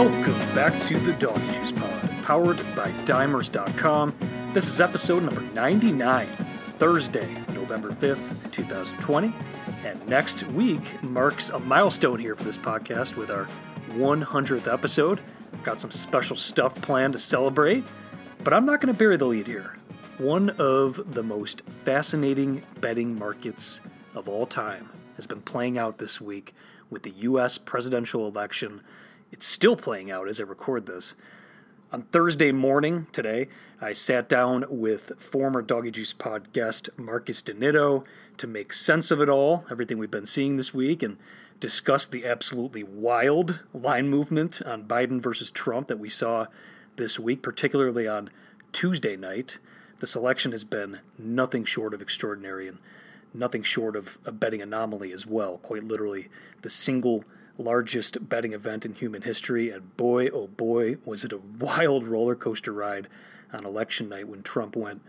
Welcome back to the Doggy Juice Pod, powered by Dimers.com. This is episode number 99, Thursday, November 5th, 2020. And next week marks a milestone here for this podcast with our 100th episode. I've got some special stuff planned to celebrate, but I'm not going to bury the lead here. One of the most fascinating betting markets of all time has been playing out this week with the U.S. presidential election. It's still playing out as I record this. On Thursday morning today, I sat down with former Doggy Juice Pod guest Marcus DiNitto to make sense of it all, everything we've been seeing this week, and discuss the absolutely wild line movement on Biden versus Trump that we saw this week, particularly on Tuesday night. This election has been nothing short of extraordinary and nothing short of a betting anomaly as well. Quite literally, the single largest betting event in human history. And boy, oh boy, was it a wild roller coaster ride on election night when Trump went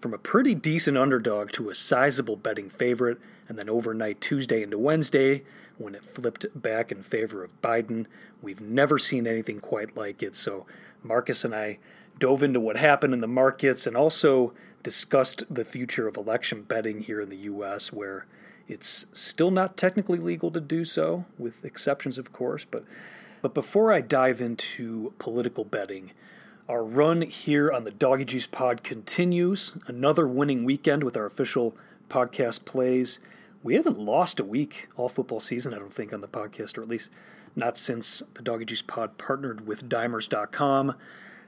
from a pretty decent underdog to a sizable betting favorite. And then overnight, Tuesday into Wednesday, when it flipped back in favor of Biden. We've never seen anything quite like it. So, Marcus and I dove into what happened in the markets and also discussed the future of election betting here in the U.S., where it's still not technically legal to do so, with exceptions, of course. But, but before I dive into political betting, our run here on the Doggy Juice Pod continues. Another winning weekend with our official podcast plays. We haven't lost a week all football season, I don't think, on the podcast, or at least not since the Doggy Juice Pod partnered with Dimers.com.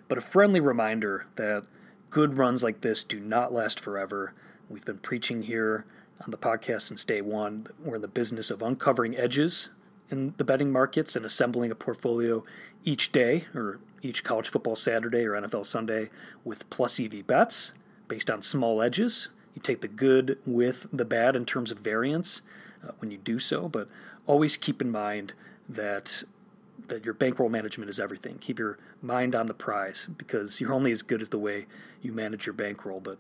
But a friendly reminder that good runs like this do not last forever. We've been preaching here on the podcast since day one. We're in the business of uncovering edges in the betting markets and assembling a portfolio each day or each college football Saturday or NFL Sunday with plus EV bets based on small edges. You take the good with the bad in terms of variance uh, when you do so, but always keep in mind that that your bankroll management is everything. Keep your mind on the prize because you're only as good as the way you manage your bankroll. But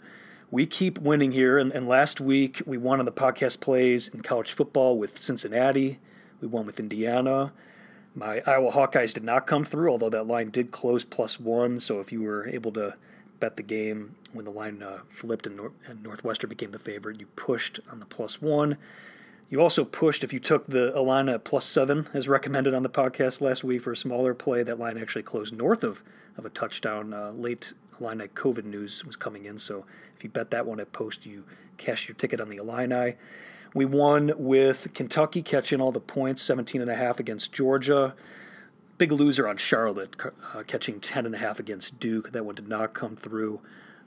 we keep winning here. And, and last week we won on the podcast plays in college football with Cincinnati. We won with Indiana. My Iowa Hawkeyes did not come through, although that line did close plus one. So if you were able to bet the game when the line uh, flipped and, Nor- and Northwestern became the favorite, you pushed on the plus one. You also pushed, if you took the Illini plus seven as recommended on the podcast last week for a smaller play, that line actually closed north of, of a touchdown. Uh, late Illini COVID news was coming in, so if you bet that one at post, you cash your ticket on the Illini. We won with Kentucky catching all the points, 17 and a half against Georgia. Big loser on Charlotte, uh, catching 10 and a half against Duke. That one did not come through.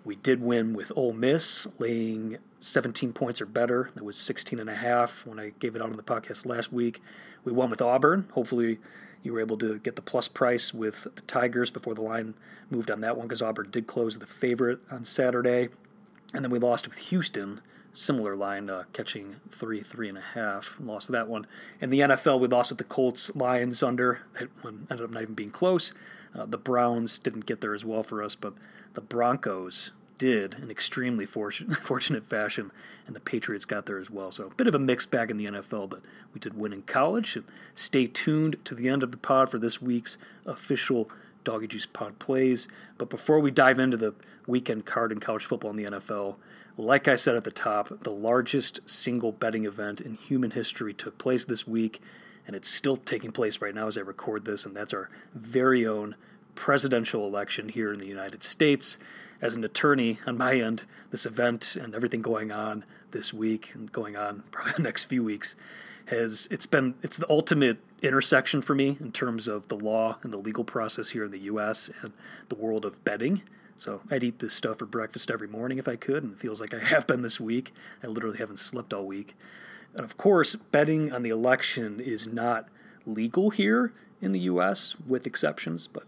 We did win with Ole Miss, laying 17 points or better. That was 16 and a half when I gave it out on the podcast last week. We won with Auburn. Hopefully, you were able to get the plus price with the Tigers before the line moved on that one because Auburn did close the favorite on Saturday. And then we lost with Houston, similar line, uh, catching three, three and a half. Lost that one. In the NFL, we lost with the Colts, Lions under. That one ended up not even being close. Uh, the Browns didn't get there as well for us, but the Broncos did in extremely fortunate, fashion, and the Patriots got there as well. So a bit of a mixed bag in the NFL, but we did win in college. And Stay tuned to the end of the pod for this week's official Doggy Juice Pod plays. But before we dive into the weekend card in college football in the NFL, like I said at the top, the largest single betting event in human history took place this week, and it's still taking place right now as I record this, and that's our very own presidential election here in the United States. As an attorney on my end, this event and everything going on this week and going on probably the next few weeks has it's been it's the ultimate intersection for me in terms of the law and the legal process here in the US and the world of betting. So I'd eat this stuff for breakfast every morning if I could, and it feels like I have been this week. I literally haven't slept all week. And of course, betting on the election is not legal here in the US, with exceptions, but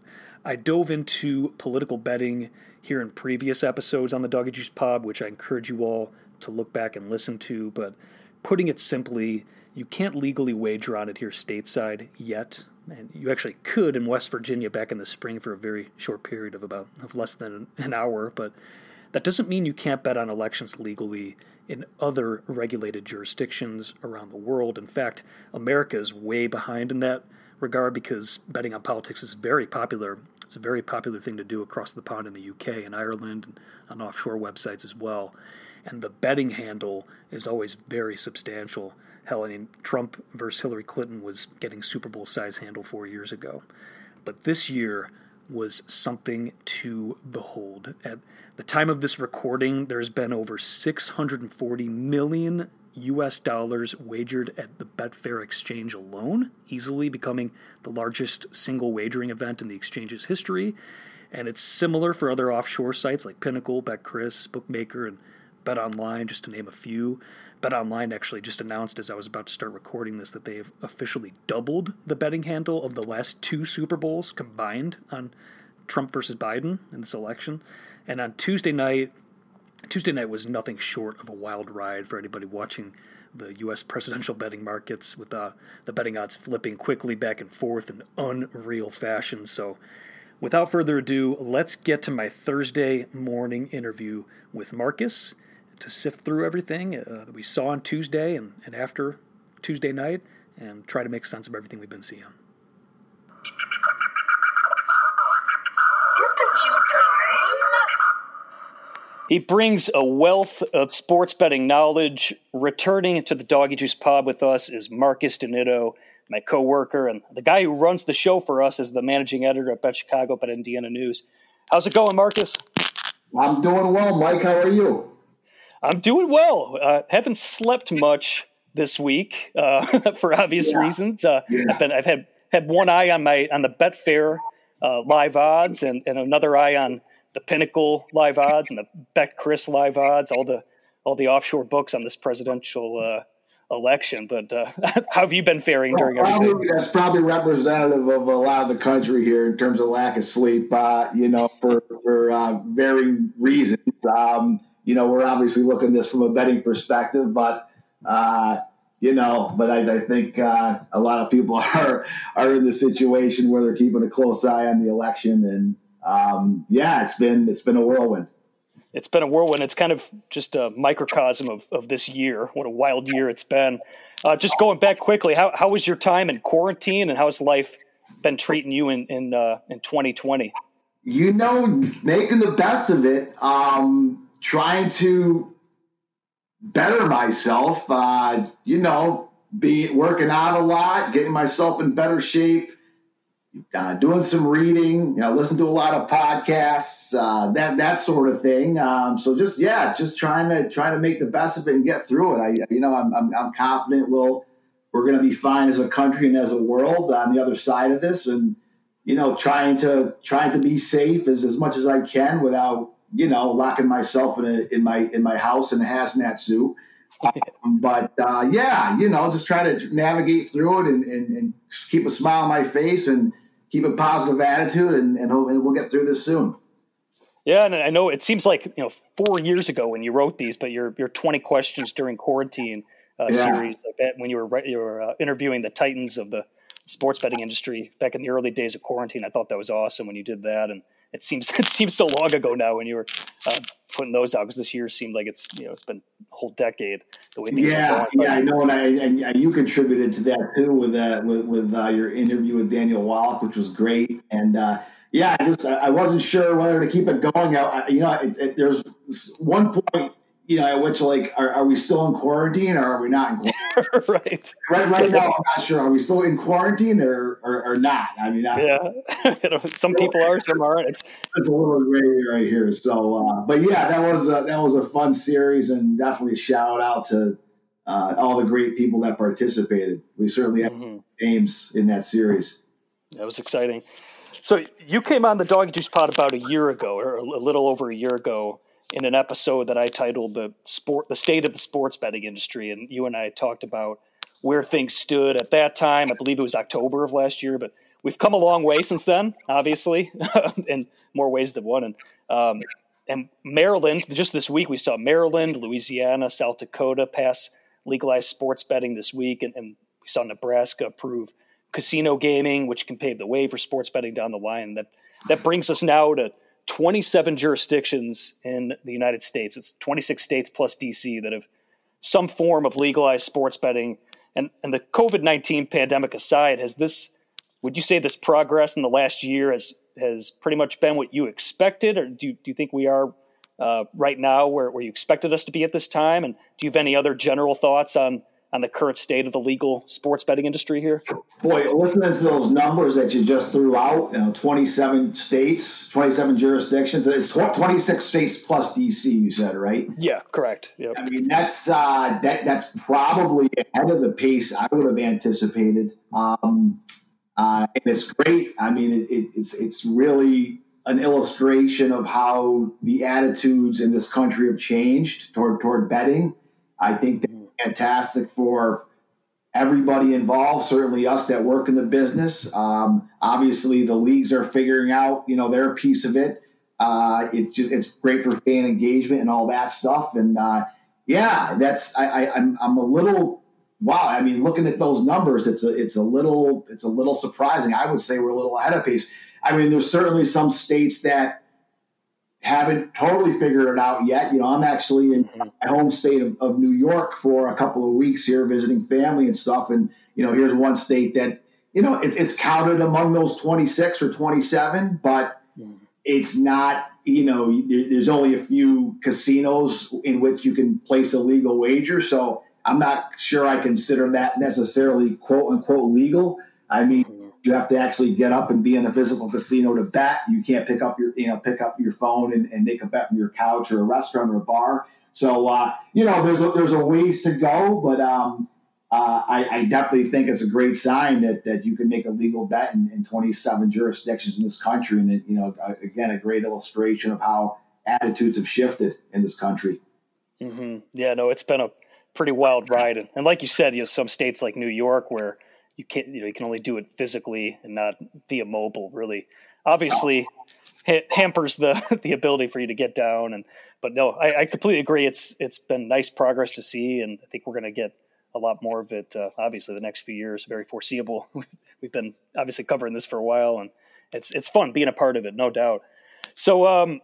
I dove into political betting here in previous episodes on the Doggy Juice Pod, which I encourage you all to look back and listen to. But putting it simply, you can't legally wager on it here stateside yet. And you actually could in West Virginia back in the spring for a very short period of about of less than an hour, but that doesn't mean you can't bet on elections legally in other regulated jurisdictions around the world. In fact, America is way behind in that regard because betting on politics is very popular. It's a very popular thing to do across the pond in the UK and Ireland and on offshore websites as well. And the betting handle is always very substantial. Hell, I mean, Trump versus Hillary Clinton was getting Super Bowl size handle four years ago. But this year was something to behold. At the time of this recording, there's been over 640 million US dollars wagered at the Betfair exchange alone, easily becoming the largest single wagering event in the exchange's history. And it's similar for other offshore sites like Pinnacle, BetCris, Bookmaker, and Bet Online, just to name a few. Bet Online actually just announced as I was about to start recording this that they have officially doubled the betting handle of the last two Super Bowls combined on Trump versus Biden in this election. And on Tuesday night, Tuesday night was nothing short of a wild ride for anybody watching the U.S. presidential betting markets, with uh, the betting odds flipping quickly back and forth in unreal fashion. So, without further ado, let's get to my Thursday morning interview with Marcus to sift through everything uh, that we saw on Tuesday and, and after Tuesday night and try to make sense of everything we've been seeing. He brings a wealth of sports betting knowledge. Returning to the Doggy Juice Pod with us is Marcus DiNitto, my coworker, and the guy who runs the show for us is the managing editor at Bet Chicago, Bet Indiana News. How's it going, Marcus? I'm doing well, Mike. How are you? I'm doing well. Uh, haven't slept much this week uh, for obvious yeah. reasons. Uh, yeah. I've, been, I've had had one eye on my on the Betfair uh, live odds and, and another eye on the Pinnacle live odds and the Beck BetCris live odds, all the all the offshore books on this presidential uh, election. But uh, how have you been faring well, during probably, everything? That's probably representative of a lot of the country here in terms of lack of sleep. Uh, you know, for for uh, varying reasons. Um, you know, we're obviously looking this from a betting perspective, but uh, you know, but I, I think uh, a lot of people are are in the situation where they're keeping a close eye on the election and um, yeah, it's been it's been a whirlwind. It's been a whirlwind. It's kind of just a microcosm of, of this year. What a wild year it's been. Uh, just going back quickly, how how was your time in quarantine, and how's life been treating you in in uh, in 2020? You know, making the best of it. Um, trying to better myself. Uh, you know, be working out a lot, getting myself in better shape uh, doing some reading, you know, listen to a lot of podcasts, uh, that that sort of thing. Um, so just yeah, just trying to trying to make the best of it and get through it. I you know I'm I'm, I'm confident we'll we're going to be fine as a country and as a world on the other side of this, and you know trying to trying to be safe as as much as I can without you know locking myself in a in my in my house in a hazmat suit. Um, but uh, yeah, you know, just try to navigate through it and, and, and keep a smile on my face and keep a positive attitude, and, and, hope, and we'll get through this soon. Yeah, and I know it seems like you know four years ago when you wrote these, but your your twenty questions during quarantine uh, yeah. series, like that when you were you were uh, interviewing the titans of the sports betting industry back in the early days of quarantine. I thought that was awesome when you did that, and it seems it seems so long ago now when you were uh, putting those out because this year seemed like it's you know it's been a whole decade the way yeah yeah I know and I and you contributed to that too with uh, with, with uh, your interview with Daniel Wallach which was great and uh, yeah I just I wasn't sure whether to keep it going. I, you know it, it, there's one point you know, which like, are, are we still in quarantine or are we not in quarantine? right. Right. Right now, I'm not sure. Are we still in quarantine or or, or not? I mean, I, yeah. some people are, some aren't. It's, it's a little gray right here. So, uh, but yeah, that was a, that was a fun series, and definitely shout out to uh, all the great people that participated. We certainly had mm-hmm. names in that series. That was exciting. So you came on the Dog Juice Pod about a year ago, or a little over a year ago in an episode that I titled the sport, the state of the sports betting industry, and you and I talked about where things stood at that time. I believe it was October of last year, but we've come a long way since then, obviously, in more ways than one. And um, and Maryland, just this week, we saw Maryland, Louisiana, South Dakota pass legalized sports betting this week, and, and we saw Nebraska approve casino gaming, which can pave the way for sports betting down the line. That that brings us now to 27 jurisdictions in the United States. It's 26 states plus DC that have some form of legalized sports betting. And, and the COVID 19 pandemic aside, has this would you say this progress in the last year has has pretty much been what you expected, or do you, do you think we are uh, right now where, where you expected us to be at this time? And do you have any other general thoughts on on the current state of the legal sports betting industry here? Boy, listening to those numbers that you just threw out, you know, 27 states, 27 jurisdictions, it's 26 states plus DC, you said, right? Yeah, correct. Yep. I mean, that's uh, that that's probably ahead of the pace I would have anticipated. Um, uh, and it's great. I mean, it, it, it's it's really an illustration of how the attitudes in this country have changed toward toward betting. I think that's fantastic for everybody involved. Certainly us that work in the business. Um, obviously, the leagues are figuring out you know their piece of it. Uh, it's just it's great for fan engagement and all that stuff. And uh, yeah, that's I, I, I'm I'm a little wow. I mean, looking at those numbers, it's a it's a little it's a little surprising. I would say we're a little ahead of pace. I mean, there's certainly some states that haven't totally figured it out yet. You know, I'm actually in mm-hmm. my home state of, of, New York for a couple of weeks here visiting family and stuff. And, you know, here's one state that, you know, it, it's counted among those 26 or 27, but mm-hmm. it's not, you know, there's only a few casinos in which you can place a legal wager. So I'm not sure I consider that necessarily quote unquote legal. I mean, you have to actually get up and be in a physical casino to bet. You can't pick up your you know pick up your phone and, and make a bet from your couch or a restaurant or a bar. So uh, you know there's a, there's a ways to go, but um, uh, I, I, definitely think it's a great sign that, that you can make a legal bet in, in 27 jurisdictions in this country, and you know again a great illustration of how attitudes have shifted in this country. Mm-hmm. Yeah, no, it's been a pretty wild ride, and, and like you said, you know some states like New York where you can't you know you can only do it physically and not via mobile really. Obviously ha- hampers the the ability for you to get down and but no I, I, completely agree. It's it's been nice progress to see and i think we're going to get a lot more of it uh, obviously the next few years. Very foreseeable. We've been obviously covering this for a while and it's it's fun being a part of it no doubt. So um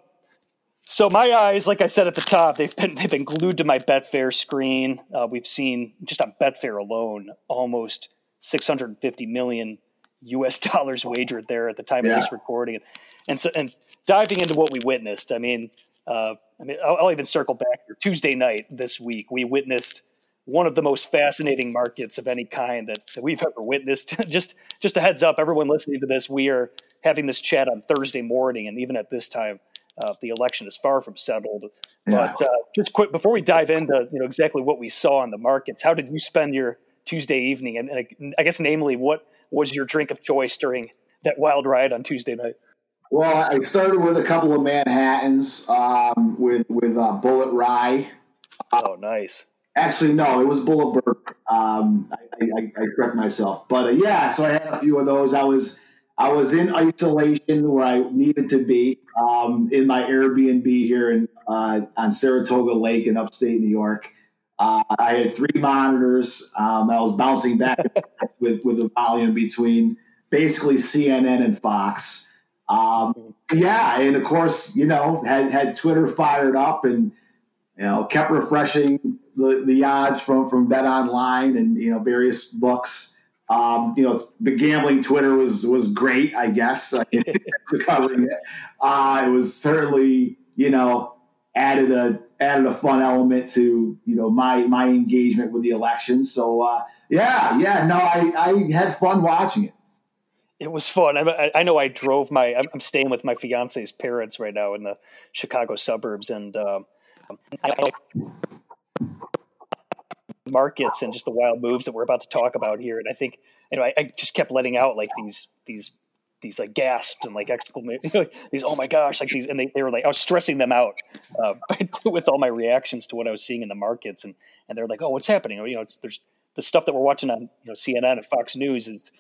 so my eyes, like I said at the top, they've been they've been glued to my Betfair screen. Uh, we've seen just on Betfair alone almost 650 million US dollars wagered there at the time yeah. of this recording. And, and so, and diving into what we witnessed, I mean, uh, I mean, I'll, I'll, even circle back here. Tuesday night this week, we witnessed one of the most fascinating markets of any kind that, that we've ever witnessed. just, just a heads up, everyone listening to this, we are having this chat on Thursday morning, and even at this time, uh, the election is far from settled. Yeah. But uh, just quick before we dive into you know exactly what we saw in the markets, how did you spend your Tuesday evening? And, and I guess, namely, what was your drink of choice during that wild ride on Tuesday night? Well, I started with a couple of Manhattans um, with with uh, Bulleit Rye. Oh, nice. Actually, no, it was Bulleit Bourbon. Um, I, I, I, correct myself, but uh, yeah, so I had a few of those. I was I was in isolation where I needed to be um, in my Airbnb here in uh, on Saratoga Lake in upstate New York. Uh, I had three monitors. Um, I was bouncing back with with the volume between basically CNN and Fox. Um, yeah, and of course, you know, had had Twitter fired up and you know kept refreshing the, the odds from from Bet Online and you know various books. Um, you know, the gambling Twitter was was great, I guess, covering it. Uh, it was certainly you know added a added a fun element to you know my my engagement with the election. So uh, yeah, yeah, no, I, I had fun watching it. It was fun. I, I know I drove my. I'm staying with my fiance's parents right now in the Chicago suburbs, and um, I, markets and just the wild moves that we're about to talk about here. And I think you know I, I just kept letting out like these these these like gasps and like exclamations, these oh my gosh, like these, and they, they were like I was stressing them out uh, with all my reactions to what I was seeing in the markets, and and they're like, oh, what's happening? You know, it's there's the stuff that we're watching on you know CNN and Fox News is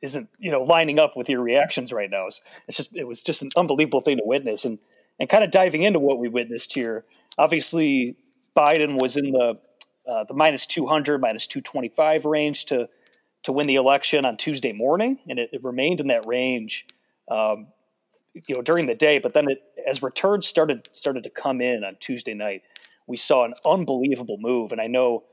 isn't you know lining up with your reactions right now. It's, it's just it was just an unbelievable thing to witness, and and kind of diving into what we witnessed here. Obviously, Biden was in the uh, the minus 200, minus 225 range to to win the election on Tuesday morning, and it, it remained in that range, um, you know, during the day. But then, it, as returns started started to come in on Tuesday night, we saw an unbelievable move. And I know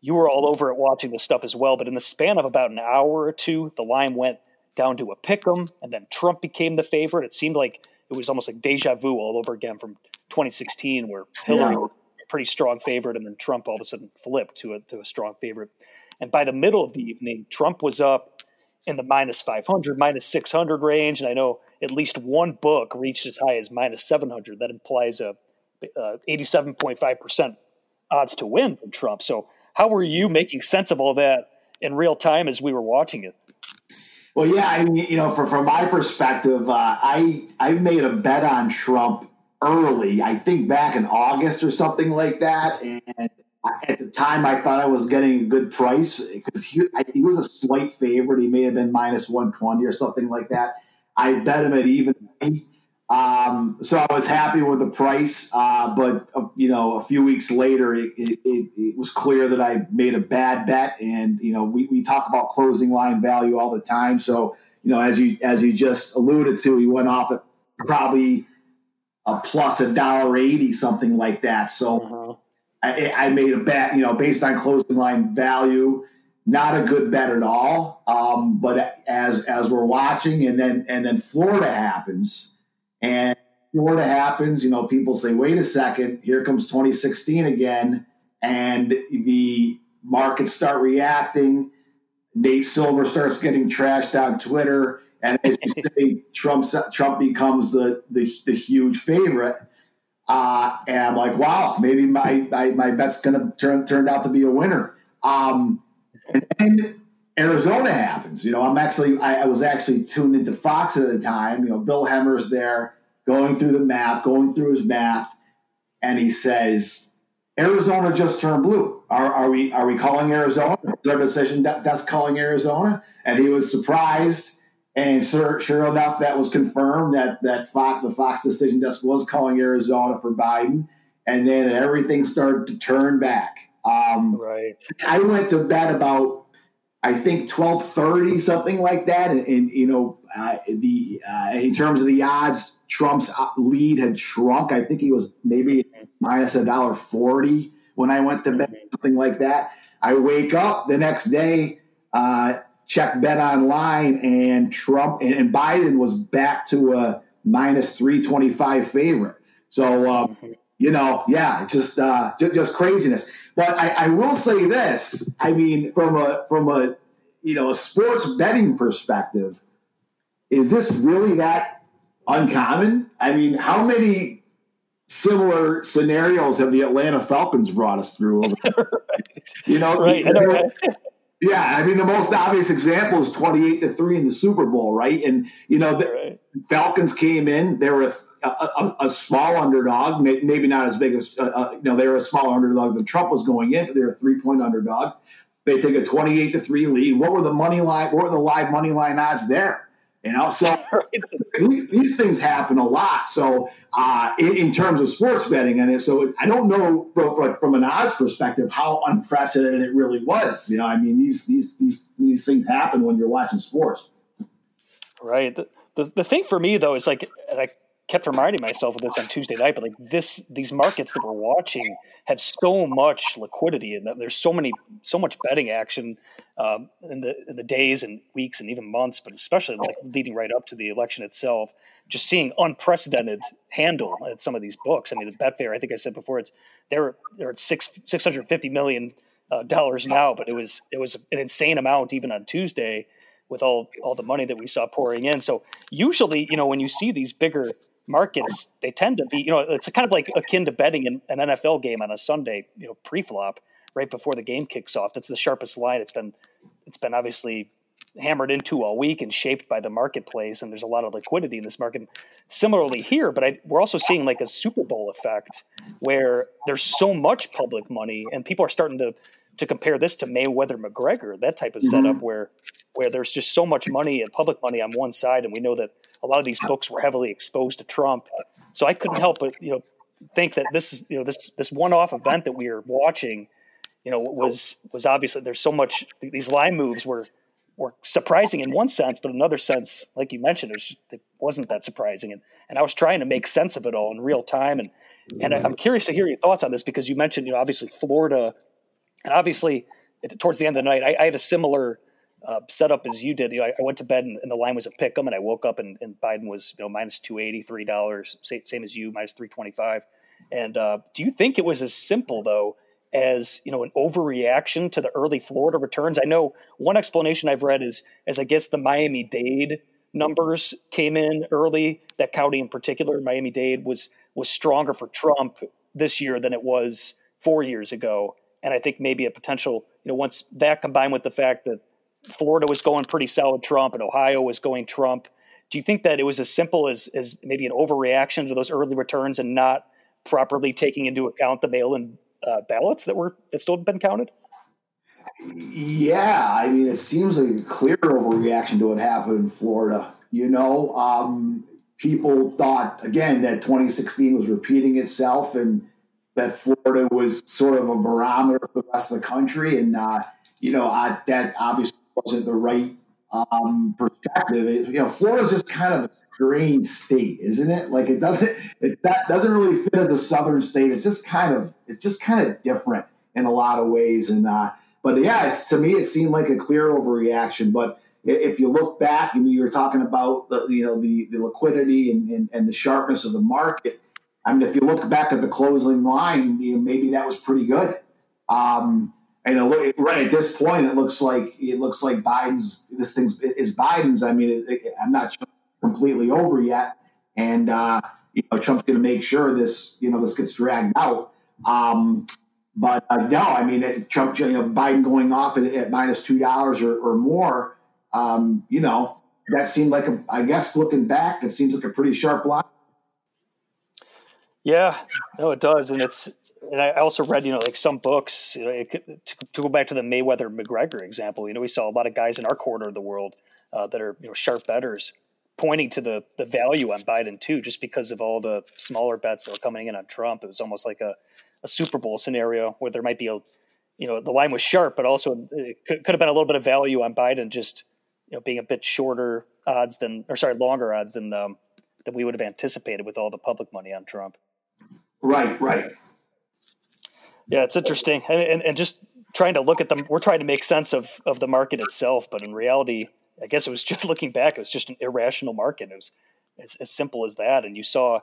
you were all over it watching this stuff as well. But in the span of about an hour or two, the line went down to a pick 'em, and then Trump became the favorite. It seemed like it was almost like deja vu all over again from 2016, where Hillary yeah. was a pretty strong favorite, and then Trump all of a sudden flipped to a to a strong favorite. And by the middle of the evening, Trump was up in the minus 500, minus 600 range, and I know at least one book reached as high as minus 700. That implies a, a 87.5 percent odds to win from Trump. So, how were you making sense of all that in real time as we were watching it? Well, yeah, I mean, you know, for, from my perspective, uh, I I made a bet on Trump early. I think back in August or something like that, and at the time I thought I was getting a good price because he, he was a slight favorite. He may have been minus one twenty or something like that. I bet him at even. Um, so I was happy with the price, uh, but uh, you know, a few weeks later, it, it, it, it, was clear that I made a bad bet. And you know, we, we talk about closing line value all the time. So you know, as you as you just alluded to, he went off at probably a plus a dollar eighty, something like that. So uh-huh. I, I, made a bet, you know, based on closing line value. Not a good bet at all. Um, but as as we're watching, and then and then Florida happens and Florida happens, you know, people say, wait a second, here comes 2016 again. And the markets start reacting. Nate Silver starts getting trashed on Twitter. And as you say, Trump, Trump becomes the, the, the huge favorite. Uh, and I'm like, wow, maybe my, my, my bet's going to turn turned out to be a winner. Um, and then Arizona happens. You know, I'm actually I, I, was actually tuned into Fox at the time. You know, Bill Hemmer's there going through the map, going through his math, and he says, Arizona just turned blue. Are, are we are we calling Arizona? Is our decision that that's calling Arizona? And he was surprised. And sure, sure enough, that was confirmed that that Fox, the Fox decision just was calling Arizona for Biden. And then everything started to turn back. Um, right. I went to bed about I think twelve thirty something like that, and, and you know uh, the uh, in terms of the odds, Trump's uh, lead had shrunk. I think he was maybe minus a dollar forty when I went to bed, something like that. I wake up the next day, uh, check bet online, and Trump and, and, Biden was back to a minus three twenty five favorite. So um, you know, yeah, just uh, just, just craziness. But I, I will say this: I mean, from a from a you know a sports betting perspective, is this really that uncommon? I mean, how many similar scenarios have the Atlanta Falcons brought us through? you know, right. Yeah, I mean the most obvious example is twenty-eight to three in the Super Bowl, right? And you know the right. Falcons came in; they were a, a, a, small underdog, maybe not as big as uh, uh, you know they were a small underdog The Trump was going in, but they were a three-point underdog. They take a twenty-eight to three lead. What were the money line? What were the live money line odds there? You know, so these, things happen a lot. So, uh, in, in, terms of sports betting, and so I don't know from, from, from, an odds perspective how unprecedented it really was. You know, I mean, these these these these things happen when you're watching sports. Right. The, the, the thing for me though is like, I kept reminding myself of this on Tuesday night, but like this, these markets that we're watching have so much liquidity and there's so many, so much betting action um, in the in the days and weeks and even months, but especially like leading right up to the election itself. Just seeing unprecedented handle at some of these books. I mean, the Betfair, I think I said before, it's they're they're at six six hundred fifty million uh, dollars now, but it was it was an insane amount even on Tuesday with all all the money that we saw pouring in. So usually, you know, when you see these bigger markets, they tend to be, you know, it's kind of like akin to betting in an NFL game on a Sunday, you know, pre-flop right before the game kicks off. That's the sharpest line. It's been it's been obviously hammered into all week and shaped by the marketplace, and there's a lot of liquidity in this market. Similarly here, but I, we're also seeing like a Super Bowl effect where there's so much public money, and people are starting to to compare this to Mayweather McGregor, that type of setup mm-hmm. where where there's just so much money and public money on one side, and we know that a lot of these books were heavily exposed to Trump. So I couldn't help but you know think that this is you know this this one off event that we are watching, you know, was was obviously there's so much these line moves were were surprising in one sense, but another sense, like you mentioned, it, was, it wasn't that surprising. And and I was trying to make sense of it all in real time. And and I'm curious to hear your thoughts on this because you mentioned you know obviously Florida, and obviously towards the end of the night, I, I had a similar uh, set up as you did. You know, I, I went to bed and, and, the line was a pick 'em, and I woke up and, and Biden was you know minus two eighty three dollars, same, same, as you, minus three twenty five. And uh, do you think it was as simple though as you know an overreaction to the early Florida returns? I know one explanation I've read is as I guess the Miami Dade numbers came in early. That county in particular, Miami Dade, was was stronger for Trump this year than it was four years ago. And I think maybe a potential, you know, once that combined with the fact that Florida was going pretty solid Trump and Ohio was going Trump. Do you think that it was as simple as as maybe an overreaction to those early returns and not properly taking into account the mail-in uh, ballots that were that still been counted? Yeah, I mean, it seems like a clear overreaction to what happened in Florida. You know, um, people thought again that 2016 was repeating itself, and that Florida was sort of a barometer for the rest of the country, and uh, you know I, that obviously wasn't the right um, perspective. It, you know, Florida's just kind of a strange state, isn't it? Like it doesn't it that doesn't really fit as a southern state. It's just kind of it's just kind of different in a lot of ways. And uh, but yeah, to me it seemed like a clear overreaction. But if you look back and you were talking about the you know the the liquidity and, and, and the sharpness of the market. I mean, if you look back at the closing line, you know, maybe that was pretty good. Um, and it, right at this point, it looks like it looks like Biden's this thing's is Biden's. I mean, it, it, I'm not completely over yet, and uh, you know, Trump's going to make sure this you know this gets dragged out. Um, but uh, no, I mean, it, Trump, you know, Biden going off at, at minus two dollars or, or, more. Um, you know, that seemed like a. I guess looking back, it seems like a pretty sharp line. Yeah, no, it does, and it's and I also read, you know, like some books. You know, could, to, to, go back to the Mayweather McGregor example, you know, we saw a lot of guys in our quarter of the world uh, that are you know sharp betters pointing to the the value on Biden too, just because of all the smaller bets that were coming in on Trump. It was almost like a, a Super Bowl scenario where there might be a, you know, the line was sharp, but also it could, could have been a little bit of value on Biden just you know being a bit shorter odds than, or sorry, longer odds than um, than we would have anticipated with all the public money on Trump. Right, right. Yeah, it's interesting, and, and, and just trying to look at them. We're trying to make sense of of the market itself, but in reality, I guess it was just looking back. It was just an irrational market. It was as, as simple as that. And you saw,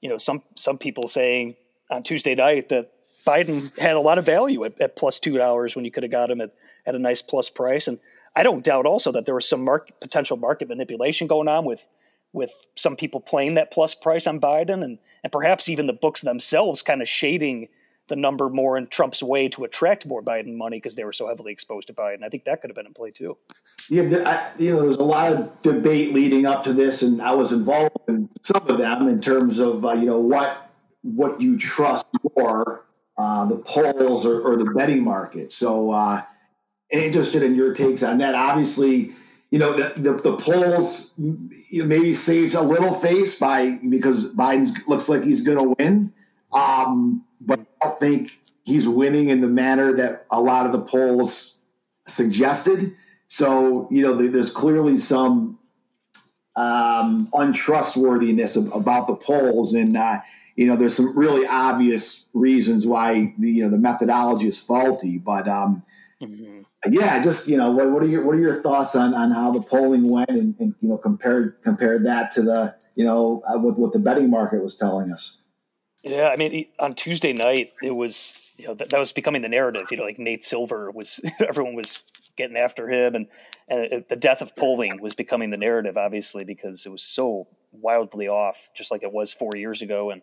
you know, some some people saying on Tuesday night that Biden had a lot of value at, at plus two dollars when you could have got him at, at a nice plus price. And I don't doubt also that there was some market, potential market manipulation going on with with some people playing that plus price on Biden and and perhaps even the books themselves kind of shading the number more in Trump's way to attract more Biden money because they were so heavily exposed to Biden. I think that could have been in play too. Yeah, I, you know, there's a lot of debate leading up to this, and I was involved in some of them in terms of uh, you know what what you trust more, uh, the polls or, or, the betting market. So, uh, interested in your takes on that. Obviously, you know the, the, the polls you know, maybe saves a little face by because Biden looks like he's going to win. Um, don't think he's winning in the manner that a lot of the polls suggested. So, you know, there's clearly some um, untrustworthiness about the polls. And, uh, you know, there's some really obvious reasons why, the, you know, the methodology is faulty. But, um, mm-hmm. yeah, just, you know, what, what, are your, what are your thoughts on, on how the polling went and, and you know, compared, compared that to the, you know, uh, what, what the betting market was telling us? Yeah, I mean, on Tuesday night, it was you know that, that was becoming the narrative. You know, like Nate Silver was everyone was getting after him, and and the death of polling was becoming the narrative, obviously, because it was so wildly off, just like it was four years ago, and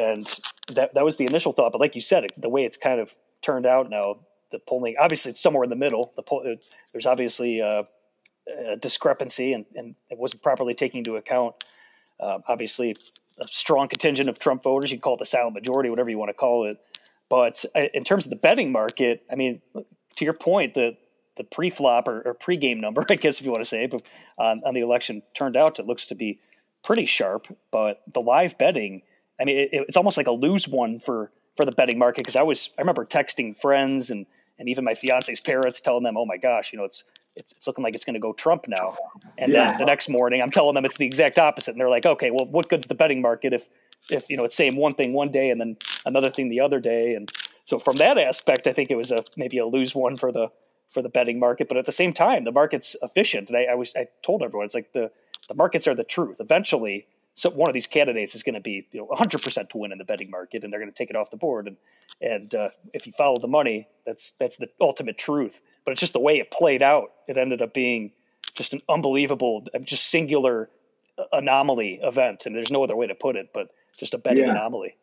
and that that was the initial thought. But like you said, the way it's kind of turned out now, the polling obviously it's somewhere in the middle. The poll, there's obviously a, a discrepancy, and and it wasn't properly taking into account. Uh, obviously, a strong contingent of Trump voters. You call it the silent majority, whatever you want to call it. But uh, in terms of the betting market, I mean, to your point, the the pre-flop or, or pre-game number, I guess if you want to say, but um, on the election turned out it looks to be pretty sharp. But the live betting, I mean, it, it's almost like a lose one for for the betting market because I was I remember texting friends and and even my fiance's parents telling them, "Oh my gosh, you know, it's it's, it's looking like it's going to go Trump now. And yeah. then the next morning, I'm telling them it's the exact opposite, and they're like, okay, well, what good's the betting market if if you know it's saying one thing one day and then another thing the other day? And so from that aspect, I think it was a maybe a lose one for the for the betting market. But at the same time, the market's efficient. And I, I was I told everyone it's like the the markets are the truth. Eventually, so one of these candidates is going to be you know 100% to win in the betting market, and they're going to take it off the board. And and uh, if you follow the money, that's that's the ultimate truth. But it's just the way it played out. It ended up being just an unbelievable, just singular anomaly event, and there's no other way to put it. But just a betting yeah. anomaly.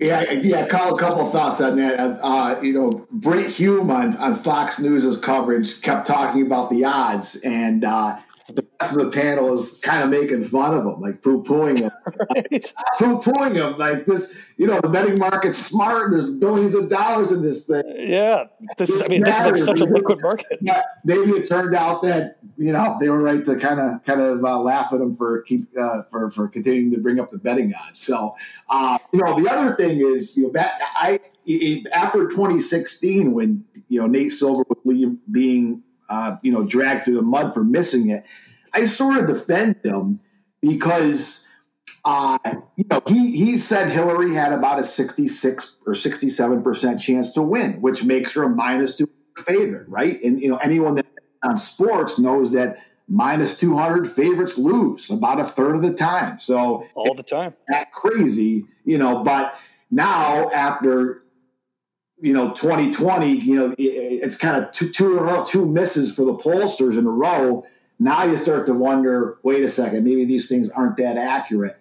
Yeah, yeah. A couple of thoughts on that. Uh, you know, Brit Hume on, on Fox News's coverage kept talking about the odds, and uh, the rest of the panel is kind of making fun of him, like poo pooing him, right. poo pooing him. Like this, you know, the betting market's smart. There's billions of dollars in this thing. Yeah, this, this I mean, matters. this is like such a liquid market. Yeah, maybe it turned out that you know they were right to kind of kind of uh, laugh at him for keep uh, for for continuing to bring up the betting odds. So, uh, you know, the other thing is, you know, I after 2016 when you know Nate Silver was being uh, you know, dragged through the mud for missing it. I sort of defend him because, uh, you know, he, he said Hillary had about a 66 or 67% chance to win, which makes her a minus two favorite, right? And, you know, anyone that on sports knows that minus 200 favorites lose about a third of the time. So all the time. That crazy, you know, but now after you know 2020 you know it's kind of two two, misses for the pollsters in a row. Now you start to wonder wait a second maybe these things aren't that accurate.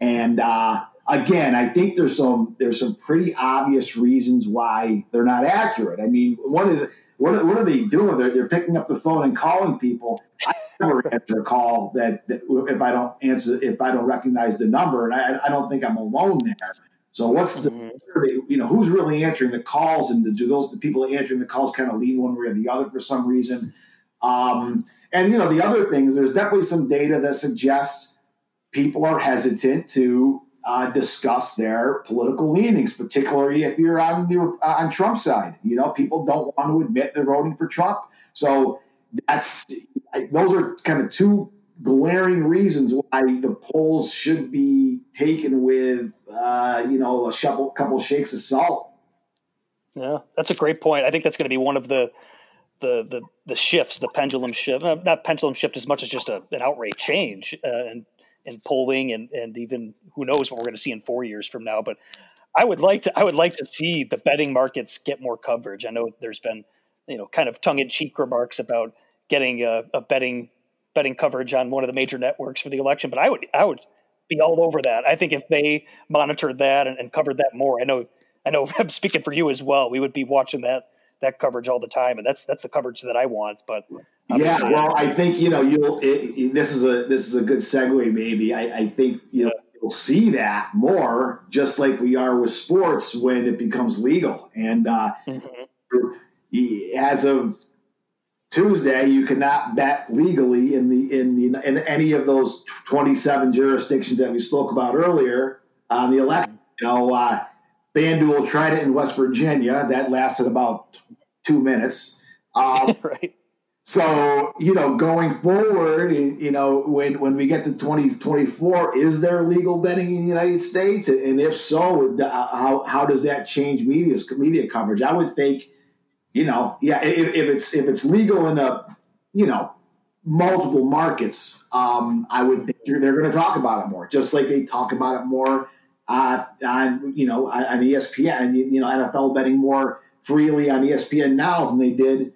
And uh, again i think there's some there's some pretty obvious reasons why they're not accurate. I mean one is what are, what are they doing? They're, they're picking up the phone and calling people. I never answer a call that, that if i don't answer if i don't recognize the number and i, I don't think i'm alone there so what's the mm-hmm. you know who's really answering the calls and do those the people answering the calls kind of lean one way or the other for some reason? Um, and you know the other thing is there's definitely some data that suggests people are hesitant to uh, discuss their political leanings, particularly if you're on the uh, on Trump's side. You know, people don't want to admit they're voting for Trump. So that's those are kind of two glaring reasons why the polls should be taken with, uh, you know, a couple, couple shakes of salt. Yeah, that's a great point. I think that's going to be one of the the the, the shifts, the pendulum shift, uh, not pendulum shift as much as just a, an outright change uh, and in polling and, and even who knows what we're going to see in four years from now. But I would like to I would like to see the betting markets get more coverage. I know there's been you know kind of tongue in cheek remarks about getting a, a betting betting coverage on one of the major networks for the election. But I would I would be all over that. I think if they monitored that and, and covered that more, I know I know I'm speaking for you as well. We would be watching that that coverage all the time, and that's that's the coverage that I want. But yeah, well, I think you know you'll. It, it, this is a this is a good segue. Maybe I, I think you know you'll see that more, just like we are with sports when it becomes legal. And uh, mm-hmm. as of Tuesday, you cannot bet legally in the in the in any of those 27 jurisdictions that we spoke about earlier on the election. You know, uh, FanDuel tried it in West Virginia. That lasted about two minutes. Um, right. So you know, going forward, you know, when when we get to 2024, is there legal betting in the United States? And if so, how how does that change media media coverage? I would think you know, yeah, if, if it's if it's legal in a, you know, multiple markets, um, I would think they're going to talk about it more, just like they talk about it more uh, on you know on ESPN, and you know, NFL betting more freely on ESPN now than they did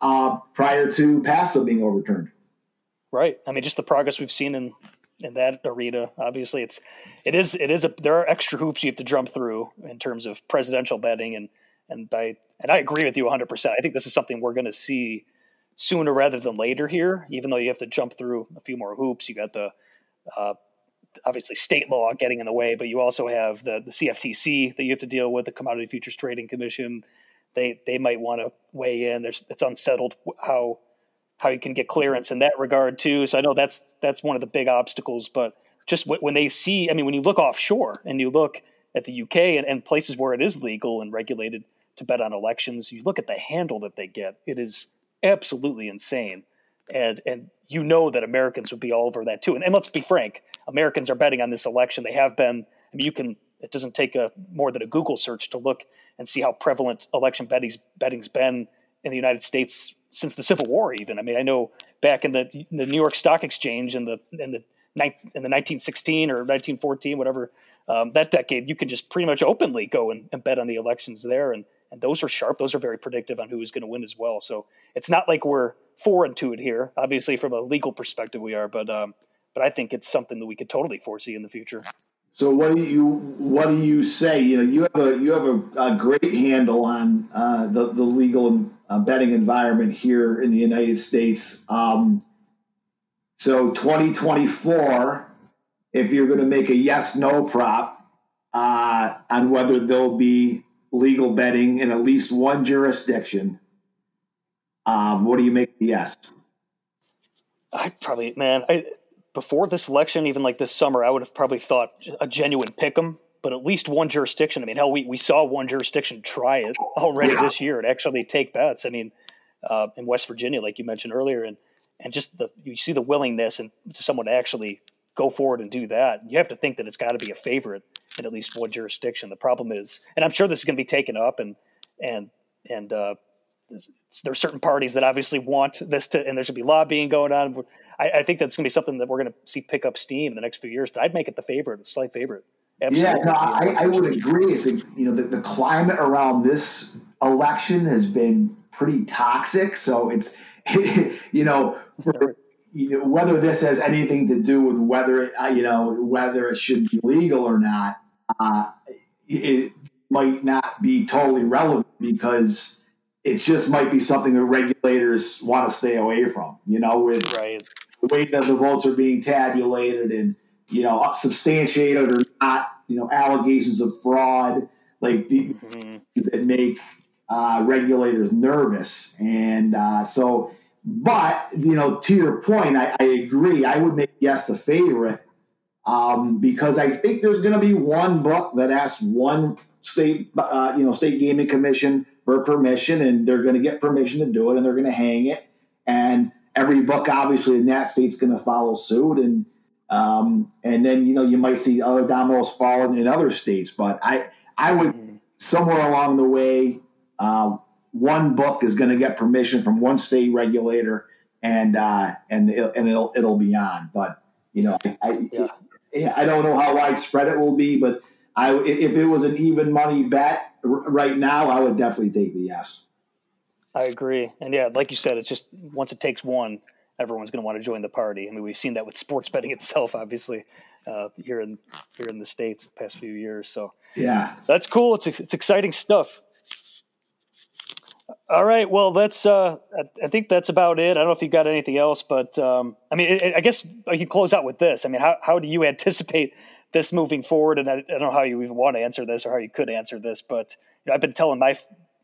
uh, prior to PASPA being overturned. Right. I mean, just the progress we've seen in in that arena. Obviously, it's it is it is a there are extra hoops you have to jump through in terms of presidential betting and and by and I agree with you 100. percent I think this is something we're going to see sooner rather than later here. Even though you have to jump through a few more hoops, you got the uh, obviously state law getting in the way, but you also have the the CFTC that you have to deal with, the Commodity Futures Trading Commission. They they might want to weigh in. There's it's unsettled how how you can get clearance in that regard too. So I know that's that's one of the big obstacles, but just when they see, I mean, when you look offshore and you look at the UK and, and places where it is legal and regulated, to bet on elections. You look at the handle that they get; it is absolutely insane. And and you know that Americans would be all over that too. And, and let's be frank, Americans are betting on this election. They have been. I mean, you can. It doesn't take a more than a Google search to look and see how prevalent election betting's betting's been in the United States since the Civil War. Even I mean, I know back in the the New York Stock Exchange in the in the in the 1916 or 1914, whatever um, that decade, you could just pretty much openly go and, and bet on the elections there, and and those are sharp. Those are very predictive on who is going to win as well. So it's not like we're foreign to it here. Obviously, from a legal perspective, we are, but um, but I think it's something that we could totally foresee in the future. So what do you what do you say? You know, you have a you have a, a great handle on uh, the the legal uh, betting environment here in the United States. Um, so 2024, if you're going to make a yes no prop uh, on whether there'll be legal betting in at least one jurisdiction, um, what do you make yes? I probably man, I before this election, even like this summer, I would have probably thought a genuine pick 'em, but at least one jurisdiction. I mean, hell, we, we saw one jurisdiction try it already yeah. this year and actually take bets. I mean, uh, in West Virginia, like you mentioned earlier, and and just the you see the willingness and to someone to actually go forward and do that. You have to think that it's got to be a favorite in at least one jurisdiction. The problem is, and I'm sure this is going to be taken up, and and and uh, are certain parties that obviously want this to, and there's going to be lobbying going on. I, I think that's going to be something that we're going to see pick up steam in the next few years. But I'd make it the favorite, the slight favorite. Absolutely. Yeah, no, I, I, would agree. I think you know the, the climate around this election has been pretty toxic. So it's you know, for, you know whether this has anything to do with whether it, uh, you know whether it should be legal or not. Uh, it might not be totally relevant because it just might be something that regulators want to stay away from. You know, with right. the way that the votes are being tabulated and you know substantiated or not, you know, allegations of fraud like the, mm-hmm. that make uh, regulators nervous, and uh, so. But you know, to your point, I, I agree. I would make yes the favorite um, because I think there's going to be one book that asks one state, uh, you know, state gaming commission for permission, and they're going to get permission to do it, and they're going to hang it. And every book, obviously, in that state's going to follow suit, and um, and then you know you might see other dominoes fall in, in other states. But I I would somewhere along the way, uh, one book is going to get permission from one state regulator, and uh, and it, and it'll it'll be on. But you know, I I, yeah. I don't know how widespread it will be, but I if it was an even money bet right now, I would definitely take the yes. I agree, and yeah, like you said, it's just once it takes one, everyone's going to want to join the party. I mean, we've seen that with sports betting itself, obviously, uh, here in here in the states the past few years. So yeah, that's cool. It's it's exciting stuff. All right, well, that's uh, I think that's about it. I don't know if you've got anything else, but um, I mean, I guess I can close out with this. I mean, how how do you anticipate this moving forward. And I, I, don't know how you even want to answer this or how you could answer this, but you know, I've been telling my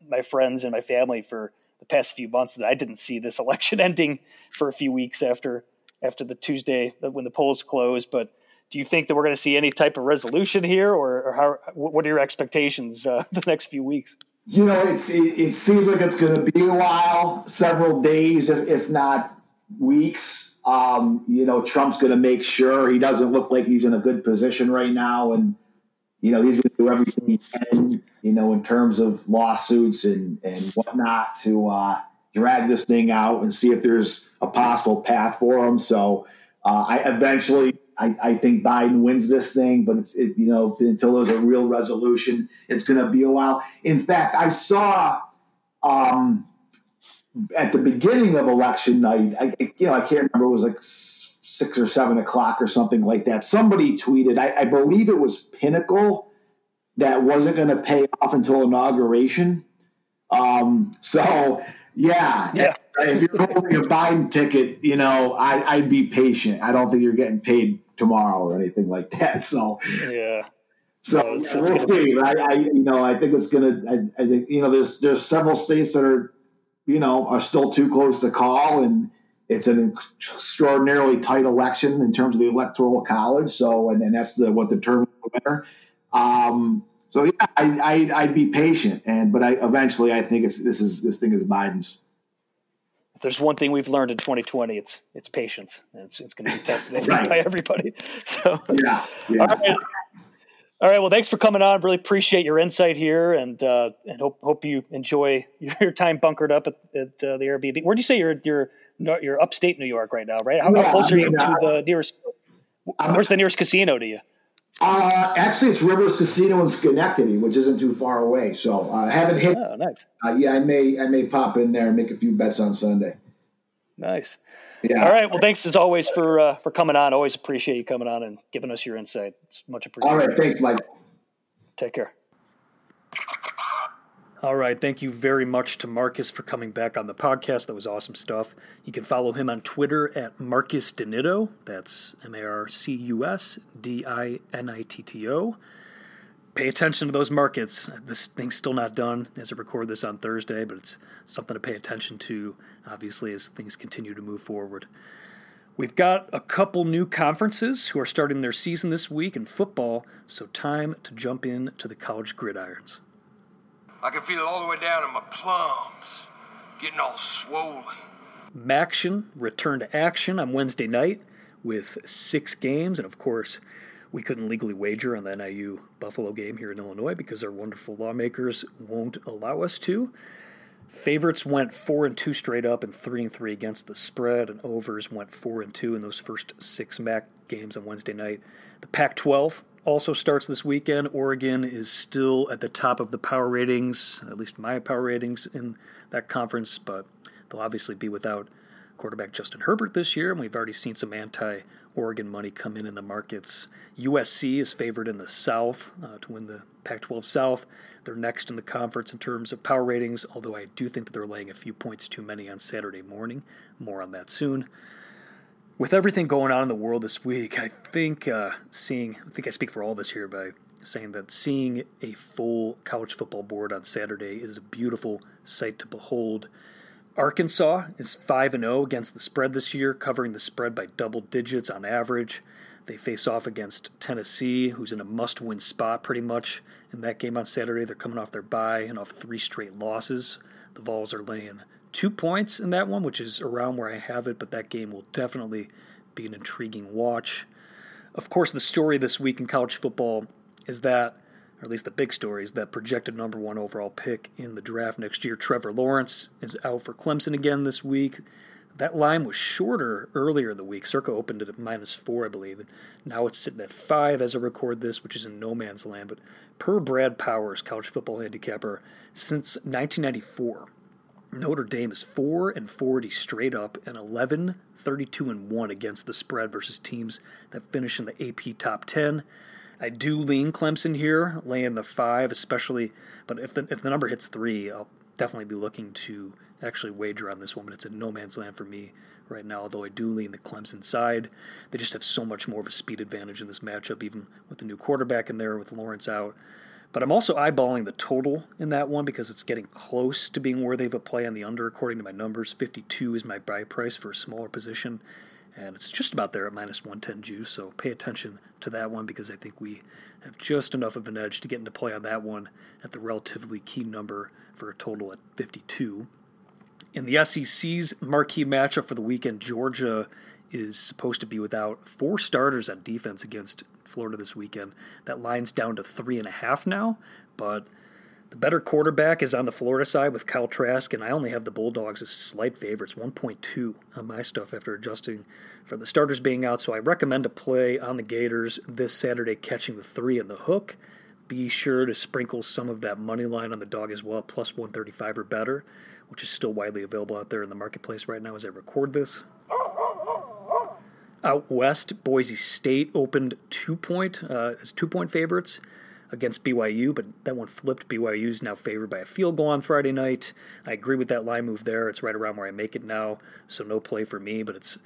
my friends and my family for the past few months that I didn't see this election ending for a few weeks after after the Tuesday when the polls closed. But do you think that we're going to see any type of resolution here, or, or how? What are your expectations uh, the next few weeks? You know, it's it, it seems like it's going to be a while, several days, if, if not weeks. Um, you know, Trump's going to make sure he doesn't look like he's in a good position right now, and you know he's going to do everything he can, you know, in terms of lawsuits and and whatnot to uh, drag this thing out and see if there's a possible path for him. So uh, I eventually. I, I, think Biden wins this thing, but it's it, you know until there's a real resolution, it's going to be a while. In fact, I saw um, at the beginning of election night, I, you know, I can't remember, it was like six or seven o'clock or something like that. Somebody tweeted, I, I believe it was Pinnacle, that wasn't going to pay off until inauguration. Um, so, yeah, yeah. If you're holding a Biden ticket, you know, I, would be patient. I don't think you're getting paid tomorrow or anything like that. So, yeah. So no, it's, it's. I, I, you know, I think it's gonna. I, I think you know, there's there's several states that are you know, are still too close to call, and it's an extraordinarily tight election in terms of the electoral college. So, and, and that's the what determines the winner. Um, so yeah, I, I, would be patient, and but I eventually I think it's this is this thing is Biden's. There's one thing we've learned in 2020, it's it's patience, and it's, it's going to be tested right. by everybody. So yeah, yeah. All right. Well, thanks for coming on. Really appreciate your insight here, and uh, and hope hope you enjoy your time bunkered up at, at uh, the Airbnb. Where do you say you're you're you're upstate New York right now? Right? How, yeah, how close I mean, are you to uh, the nearest? I'm, where's the nearest casino to you? Uh, actually, it's Rivers Casino in Schenectady, which isn't too far away. So I uh, haven't hit. Oh, nice. Uh, yeah, I may I may pop in there and make a few bets on Sunday. Nice. Yeah. All right. Well, thanks as always for uh, for coming on. Always appreciate you coming on and giving us your insight. It's much appreciated. All right. Thanks, Mike. Take care. All right. Thank you very much to Marcus for coming back on the podcast. That was awesome stuff. You can follow him on Twitter at Marcus DiNitto. That's M A R C U S D I N I T T O. Pay attention to those markets. This thing's still not done as I record this on Thursday, but it's something to pay attention to, obviously, as things continue to move forward. We've got a couple new conferences who are starting their season this week in football, so time to jump in to the college gridirons. I can feel it all the way down in my plums, getting all swollen. MACtion return to action on Wednesday night with six games, and of course, we couldn't legally wager on the NIU Buffalo game here in Illinois because our wonderful lawmakers won't allow us to. Favorites went four and two straight up, and three and three against the spread, and overs went four and two in those first six MAC games on Wednesday night. The Pac-12 also starts this weekend. Oregon is still at the top of the power ratings, at least my power ratings in that conference, but they'll obviously be without quarterback Justin Herbert this year, and we've already seen some anti Oregon money come in in the markets. USC is favored in the South uh, to win the Pac 12 South. They're next in the conference in terms of power ratings, although I do think that they're laying a few points too many on Saturday morning. More on that soon with everything going on in the world this week, I think uh, seeing, I think I speak for all of us here by saying that seeing a full college football board on Saturday is a beautiful sight to behold. Arkansas is 5 0 against the spread this year, covering the spread by double digits on average. They face off against Tennessee, who's in a must win spot pretty much in that game on Saturday. They're coming off their bye and off three straight losses. The Vols are laying two points in that one, which is around where I have it, but that game will definitely be an intriguing watch. Of course, the story this week in college football is that, or at least the big story, is that projected number one overall pick in the draft next year, Trevor Lawrence, is out for Clemson again this week. That line was shorter earlier in the week. Circa opened it at minus four, I believe, now it's sitting at five as I record this, which is in no man's land. But per Brad Powers, college football handicapper, since 1994, Notre Dame is 4 and 40 straight up and 11 32 and 1 against the spread versus teams that finish in the AP top 10. I do lean Clemson here, laying the 5 especially, but if the if the number hits 3, I'll definitely be looking to actually wager on this one, but it's in no man's land for me right now, although I do lean the Clemson side. They just have so much more of a speed advantage in this matchup, even with the new quarterback in there, with Lawrence out. But I'm also eyeballing the total in that one because it's getting close to being worthy of a play on the under, according to my numbers. 52 is my buy price for a smaller position, and it's just about there at minus 110 juice. So pay attention to that one because I think we have just enough of an edge to get into play on that one at the relatively key number for a total at 52. In the SEC's marquee matchup for the weekend, Georgia is supposed to be without four starters on defense against Florida this weekend. That line's down to three and a half now, but the better quarterback is on the Florida side with Kyle Trask, and I only have the Bulldogs as slight favorites, 1.2 on my stuff after adjusting for the starters being out. So I recommend a play on the Gators this Saturday, catching the three and the hook. Be sure to sprinkle some of that money line on the dog as well, plus 135 or better, which is still widely available out there in the marketplace right now as I record this. Out west, Boise State opened two point uh, as two point favorites against BYU, but that one flipped. BYU is now favored by a field goal on Friday night. I agree with that line move there. It's right around where I make it now, so no play for me. But it's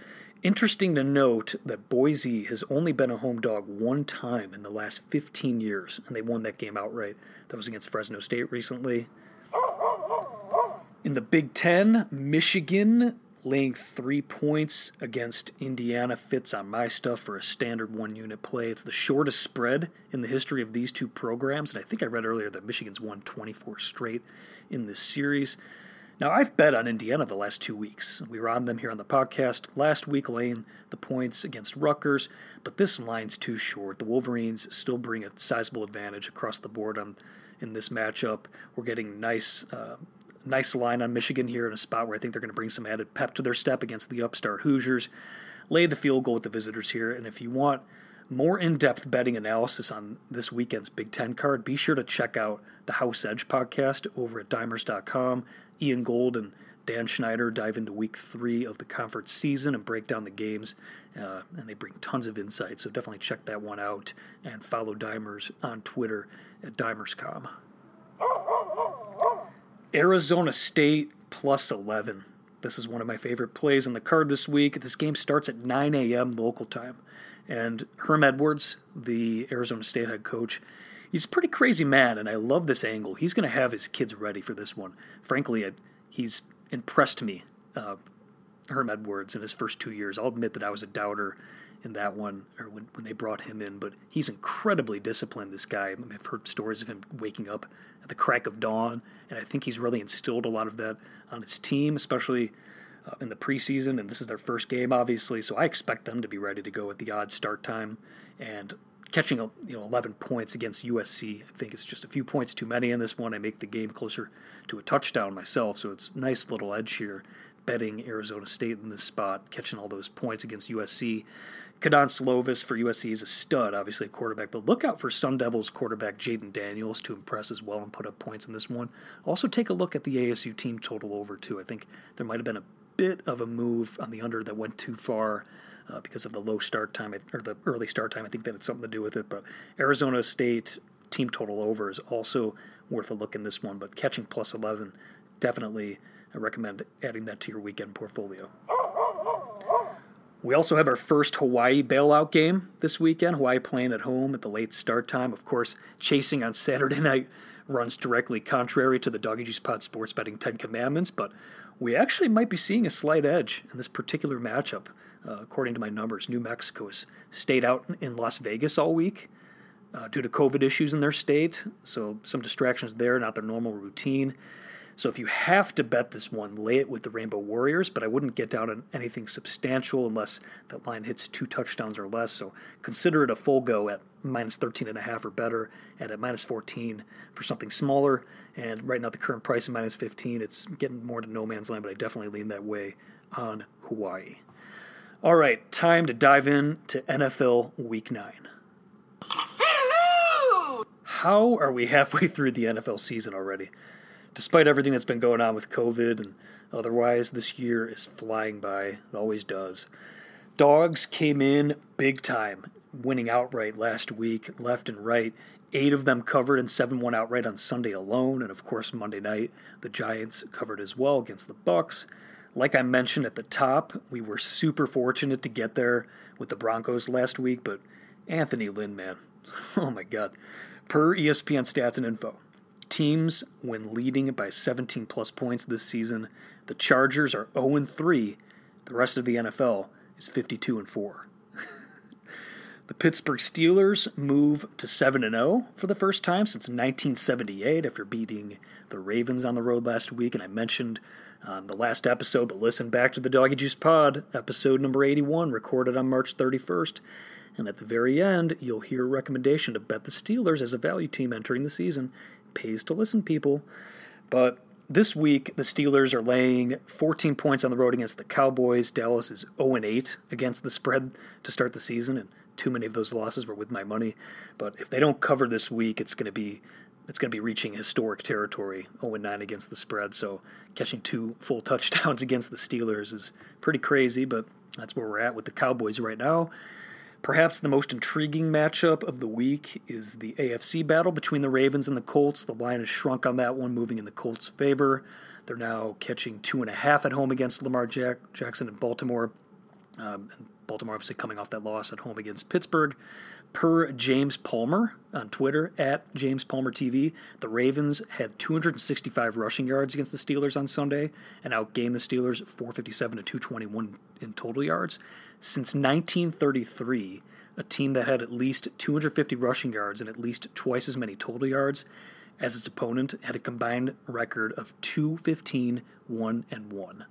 interesting to note that Boise has only been a home dog one time in the last 15 years, and they won that game outright. That was against Fresno State recently. In the Big Ten, Michigan laying three points against Indiana fits on my stuff for a standard one unit play. It's the shortest spread in the history of these two programs. And I think I read earlier that Michigan's won 24 straight in this series. Now, I've bet on Indiana the last two weeks. We were on them here on the podcast last week, laying the points against Rutgers, but this line's too short. The Wolverines still bring a sizable advantage across the board on in this matchup. We're getting nice, uh, nice line on Michigan here in a spot where I think they're going to bring some added pep to their step against the upstart Hoosiers. Lay the field goal with the visitors here, and if you want more in depth betting analysis on this weekend's Big Ten card, be sure to check out the House Edge podcast over at dimers.com. Ian Gold and Dan Schneider dive into week three of the conference season and break down the games, uh, and they bring tons of insight. So definitely check that one out and follow Dimers on Twitter at Dimerscom. Arizona State plus 11. This is one of my favorite plays on the card this week. This game starts at 9 a.m. local time. And Herm Edwards, the Arizona State head coach, he's a pretty crazy man, and I love this angle. He's going to have his kids ready for this one. Frankly, he's impressed me, uh, Herm Edwards, in his first two years. I'll admit that I was a doubter in that one, or when, when they brought him in, but he's incredibly disciplined, this guy. I mean, I've heard stories of him waking up at the crack of dawn, and I think he's really instilled a lot of that on his team, especially – uh, in the preseason, and this is their first game, obviously. So I expect them to be ready to go at the odd start time. And catching you know 11 points against USC, I think it's just a few points too many in this one. I make the game closer to a touchdown myself, so it's nice little edge here. Betting Arizona State in this spot, catching all those points against USC. Kedon Slovis for USC is a stud, obviously a quarterback, but look out for Sun Devils quarterback Jayden Daniels to impress as well and put up points in this one. Also, take a look at the ASU team total over, too. I think there might have been a bit of a move on the under that went too far uh, because of the low start time or the early start time. I think that had something to do with it. But Arizona State team total over is also worth a look in this one. But catching plus 11, definitely I recommend adding that to your weekend portfolio. We also have our first Hawaii bailout game this weekend. Hawaii playing at home at the late start time. Of course, chasing on Saturday night runs directly contrary to the Doggy Juice Pod sports betting 10 commandments, but we actually might be seeing a slight edge in this particular matchup. Uh, according to my numbers, New Mexico has stayed out in Las Vegas all week uh, due to COVID issues in their state, so some distractions there, not their normal routine. So if you have to bet this one, lay it with the Rainbow Warriors, but I wouldn't get down on anything substantial unless that line hits two touchdowns or less. So consider it a full go at minus 13 and a half or better, and at minus 14 for something smaller. And right now the current price is minus 15. It's getting more to no man's land, but I definitely lean that way on Hawaii. All right, time to dive in to NFL Week 9. Hello! How are we halfway through the NFL season already? Despite everything that's been going on with COVID and otherwise, this year is flying by. It always does. Dogs came in big time, winning outright last week, left and right. Eight of them covered and 7 1 outright on Sunday alone. And of course, Monday night, the Giants covered as well against the Bucks. Like I mentioned at the top, we were super fortunate to get there with the Broncos last week, but Anthony Lynn, man, oh my God. Per ESPN stats and info, teams when leading by 17 plus points this season. The Chargers are 0 3. The rest of the NFL is 52 and 4. the Pittsburgh Steelers move to 7 0 for the first time since 1978 after beating the Ravens on the road last week. And I mentioned on the last episode, but listen back to the Doggy Juice Pod, episode number 81, recorded on March 31st. And at the very end, you'll hear a recommendation to bet the Steelers as a value team entering the season pays to listen, people. But this week, the Steelers are laying 14 points on the road against the Cowboys. Dallas is 0 8 against the spread to start the season, and too many of those losses were with my money. But if they don't cover this week, it's going to be it's going to be reaching historic territory 0 9 against the spread. So catching two full touchdowns against the Steelers is pretty crazy, but that's where we're at with the Cowboys right now. Perhaps the most intriguing matchup of the week is the AFC battle between the Ravens and the Colts. The line has shrunk on that one, moving in the Colts' favor. They're now catching two and a half at home against Lamar Jack- Jackson in Baltimore. Um, Baltimore obviously coming off that loss at home against Pittsburgh. Per James Palmer on Twitter at James Palmer TV, the Ravens had 265 rushing yards against the Steelers on Sunday and outgained the Steelers 457 to 221 in total yards. Since 1933, a team that had at least 250 rushing yards and at least twice as many total yards as its opponent had a combined record of 215 1 and 1.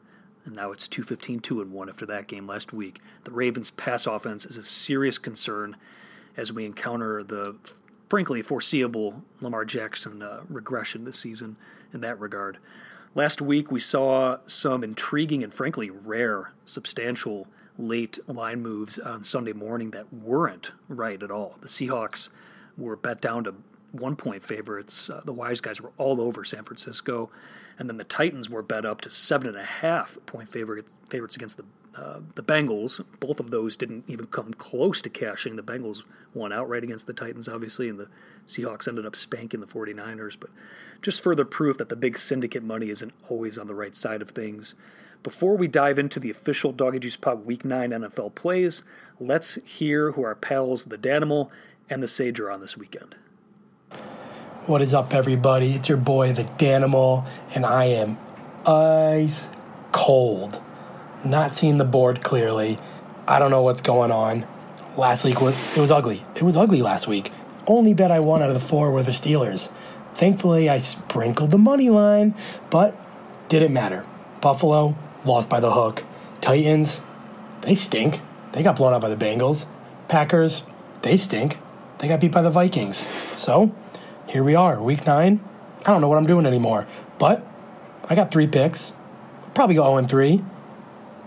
And now it's 215 2 and 1 after that game last week. The Ravens' pass offense is a serious concern as we encounter the frankly foreseeable Lamar Jackson uh, regression this season in that regard. Last week, we saw some intriguing and frankly rare, substantial late line moves on Sunday morning that weren't right at all. The Seahawks were bet down to one point favorites. Uh, the wise guys were all over San Francisco. And then the Titans were bet up to seven and a half point favorites, favorites against the uh, the Bengals. Both of those didn't even come close to cashing. The Bengals won outright against the Titans, obviously, and the Seahawks ended up spanking the 49ers. But just further proof that the big syndicate money isn't always on the right side of things. Before we dive into the official Doggy Juice Pod Week 9 NFL plays, let's hear who our pals, the Danimal and the Sage, are on this weekend. What is up, everybody? It's your boy, the Danimal, and I am ice cold. Not seeing the board clearly. I don't know what's going on. Last week, it was ugly. It was ugly last week. Only bet I won out of the four were the Steelers. Thankfully, I sprinkled the money line, but didn't matter. Buffalo lost by the hook. Titans, they stink. They got blown out by the Bengals. Packers, they stink. They got beat by the Vikings. So, here we are, week nine. I don't know what I'm doing anymore, but I got three picks. Probably go 0 3.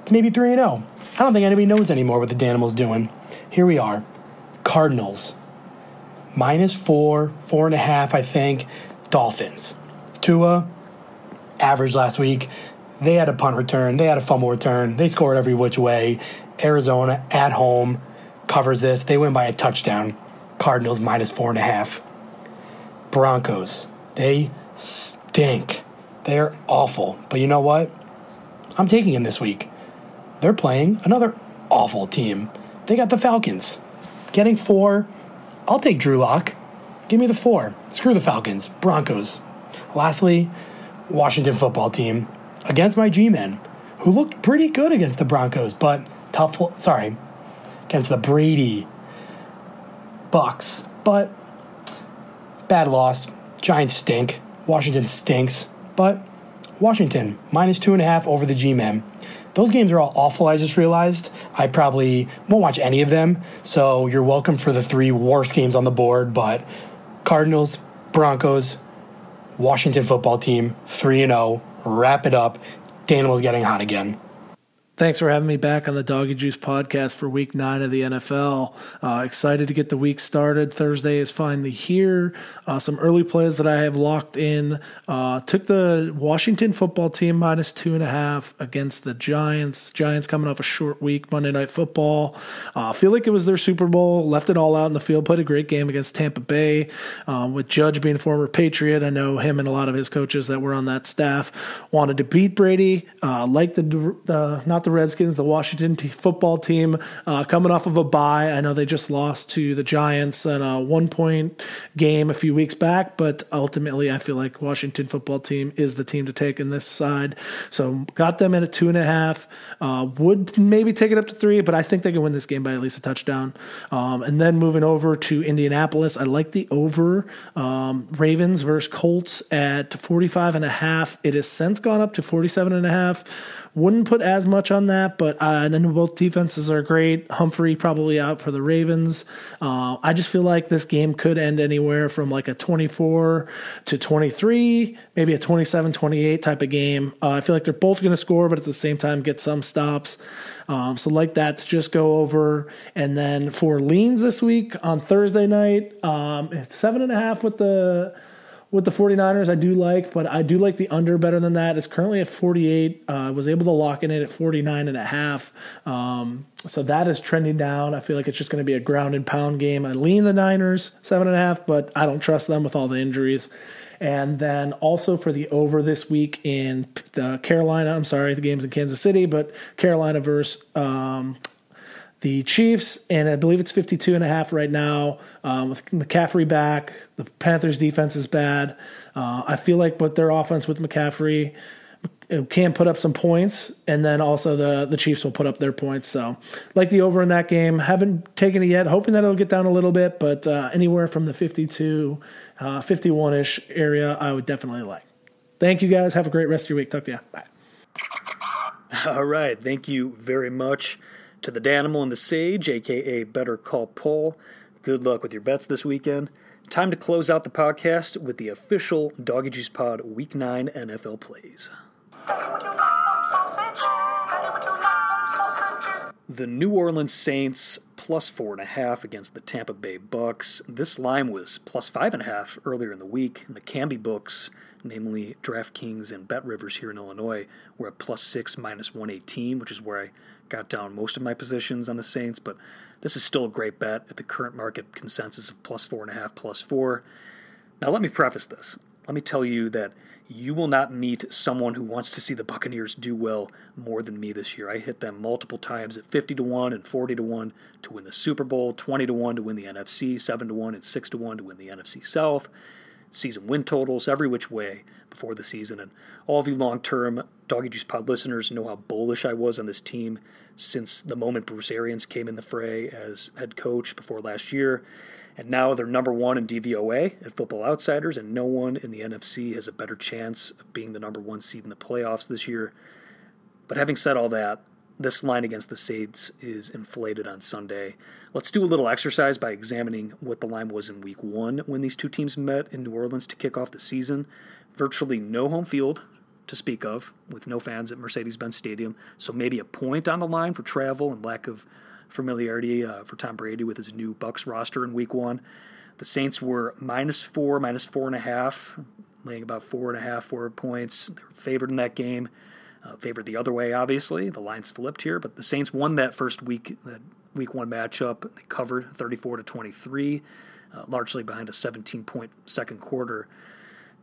Maybe 3 and 0. I don't think anybody knows anymore what the Danimals doing. Here we are. Cardinals. Minus four, four and a half, I think. Dolphins. Tua, average last week. They had a punt return, they had a fumble return, they scored every which way. Arizona at home covers this. They win by a touchdown. Cardinals minus four and a half. Broncos, they stink. They're awful. But you know what? I'm taking them this week. They're playing another awful team. They got the Falcons. Getting four. I'll take Drew Lock. Give me the four. Screw the Falcons. Broncos. Lastly, Washington football team against my G men, who looked pretty good against the Broncos, but tough. Sorry, against the Brady Bucks, but bad loss. Giants stink. Washington stinks, but Washington minus two and a half over the G men. Those games are all awful. I just realized I probably won't watch any of them. So you're welcome for the three worst games on the board. But Cardinals, Broncos, Washington football team, 3 0 wrap it up. Daniel's getting hot again. Thanks for having me back on the Doggy Juice podcast for week nine of the NFL. Uh, excited to get the week started. Thursday is finally here. Uh, some early plays that I have locked in. Uh, took the Washington football team minus two and a half against the Giants. Giants coming off a short week, Monday Night Football. I uh, feel like it was their Super Bowl. Left it all out in the field. Played a great game against Tampa Bay. Um, with Judge being a former Patriot, I know him and a lot of his coaches that were on that staff wanted to beat Brady. Uh, liked the, the not Redskins, the Washington t- football team, uh, coming off of a bye. I know they just lost to the Giants in a one point game a few weeks back, but ultimately, I feel like Washington football team is the team to take in this side. So got them in at two and a half. Uh, would maybe take it up to three, but I think they can win this game by at least a touchdown. Um, and then moving over to Indianapolis, I like the over um, Ravens versus Colts at 45 and a half. It has since gone up to 47 and a half. Wouldn't put as much on that, but uh, then both defenses are great. Humphrey probably out for the Ravens. Uh, I just feel like this game could end anywhere from like a 24 to 23, maybe a 27 28 type of game. Uh, I feel like they're both going to score, but at the same time get some stops. Um, so like that to just go over. And then for leans this week on Thursday night, um, it's seven and a half with the with the 49ers, I do like, but I do like the under better than that. It's currently at 48. Uh, I uh, was able to lock in it at 49 and a half. Um, so that is trending down. I feel like it's just going to be a ground and pound game. I lean the Niners, seven and a half, but I don't trust them with all the injuries. And then also for the over this week in the Carolina, I'm sorry, the game's in Kansas City, but Carolina versus um, the Chiefs, and I believe it's 52 and a half right now um, with McCaffrey back. The Panthers defense is bad. Uh, I feel like with their offense with McCaffrey, can put up some points, and then also the the Chiefs will put up their points. So, like the over in that game, haven't taken it yet. Hoping that it'll get down a little bit, but uh, anywhere from the 52, uh, 51 ish area, I would definitely like. Thank you guys. Have a great rest of your week. Talk to you. Bye. All right. Thank you very much to the Danimal and the Sage, aka Better Call Paul. Good luck with your bets this weekend. Time to close out the podcast with the official Doggy Juice Pod Week 9 NFL plays. The New Orleans Saints plus four and a half against the Tampa Bay Bucks. This line was plus five and a half earlier in the week, and the Kambi books, namely DraftKings and BetRivers here in Illinois, were at plus six minus 118, which is where I got down most of my positions on the Saints. But this is still a great bet at the current market consensus of plus four and a half, plus four. Now, let me preface this. Let me tell you that you will not meet someone who wants to see the Buccaneers do well more than me this year. I hit them multiple times at 50 to 1 and 40 to 1 to win the Super Bowl, 20 to 1 to win the NFC, 7 to 1 and 6 to 1 to win the NFC South. Season win totals every which way before the season. And all of you long term Doggy Juice Pod listeners know how bullish I was on this team since the moment Bruce Arians came in the fray as head coach before last year. And now they're number one in DVOA at Football Outsiders, and no one in the NFC has a better chance of being the number one seed in the playoffs this year. But having said all that, this line against the Saints is inflated on Sunday. Let's do a little exercise by examining what the line was in week one when these two teams met in New Orleans to kick off the season. Virtually no home field to speak of, with no fans at Mercedes Benz Stadium, so maybe a point on the line for travel and lack of familiarity uh, for Tom Brady with his new Bucks roster in Week One. The Saints were minus four, minus four and a half, laying about four and a half, four points. They were favored in that game. Uh, favored the other way, obviously. The lines flipped here, but the Saints won that first week, that Week One matchup. They covered 34 to 23, uh, largely behind a 17 point second quarter.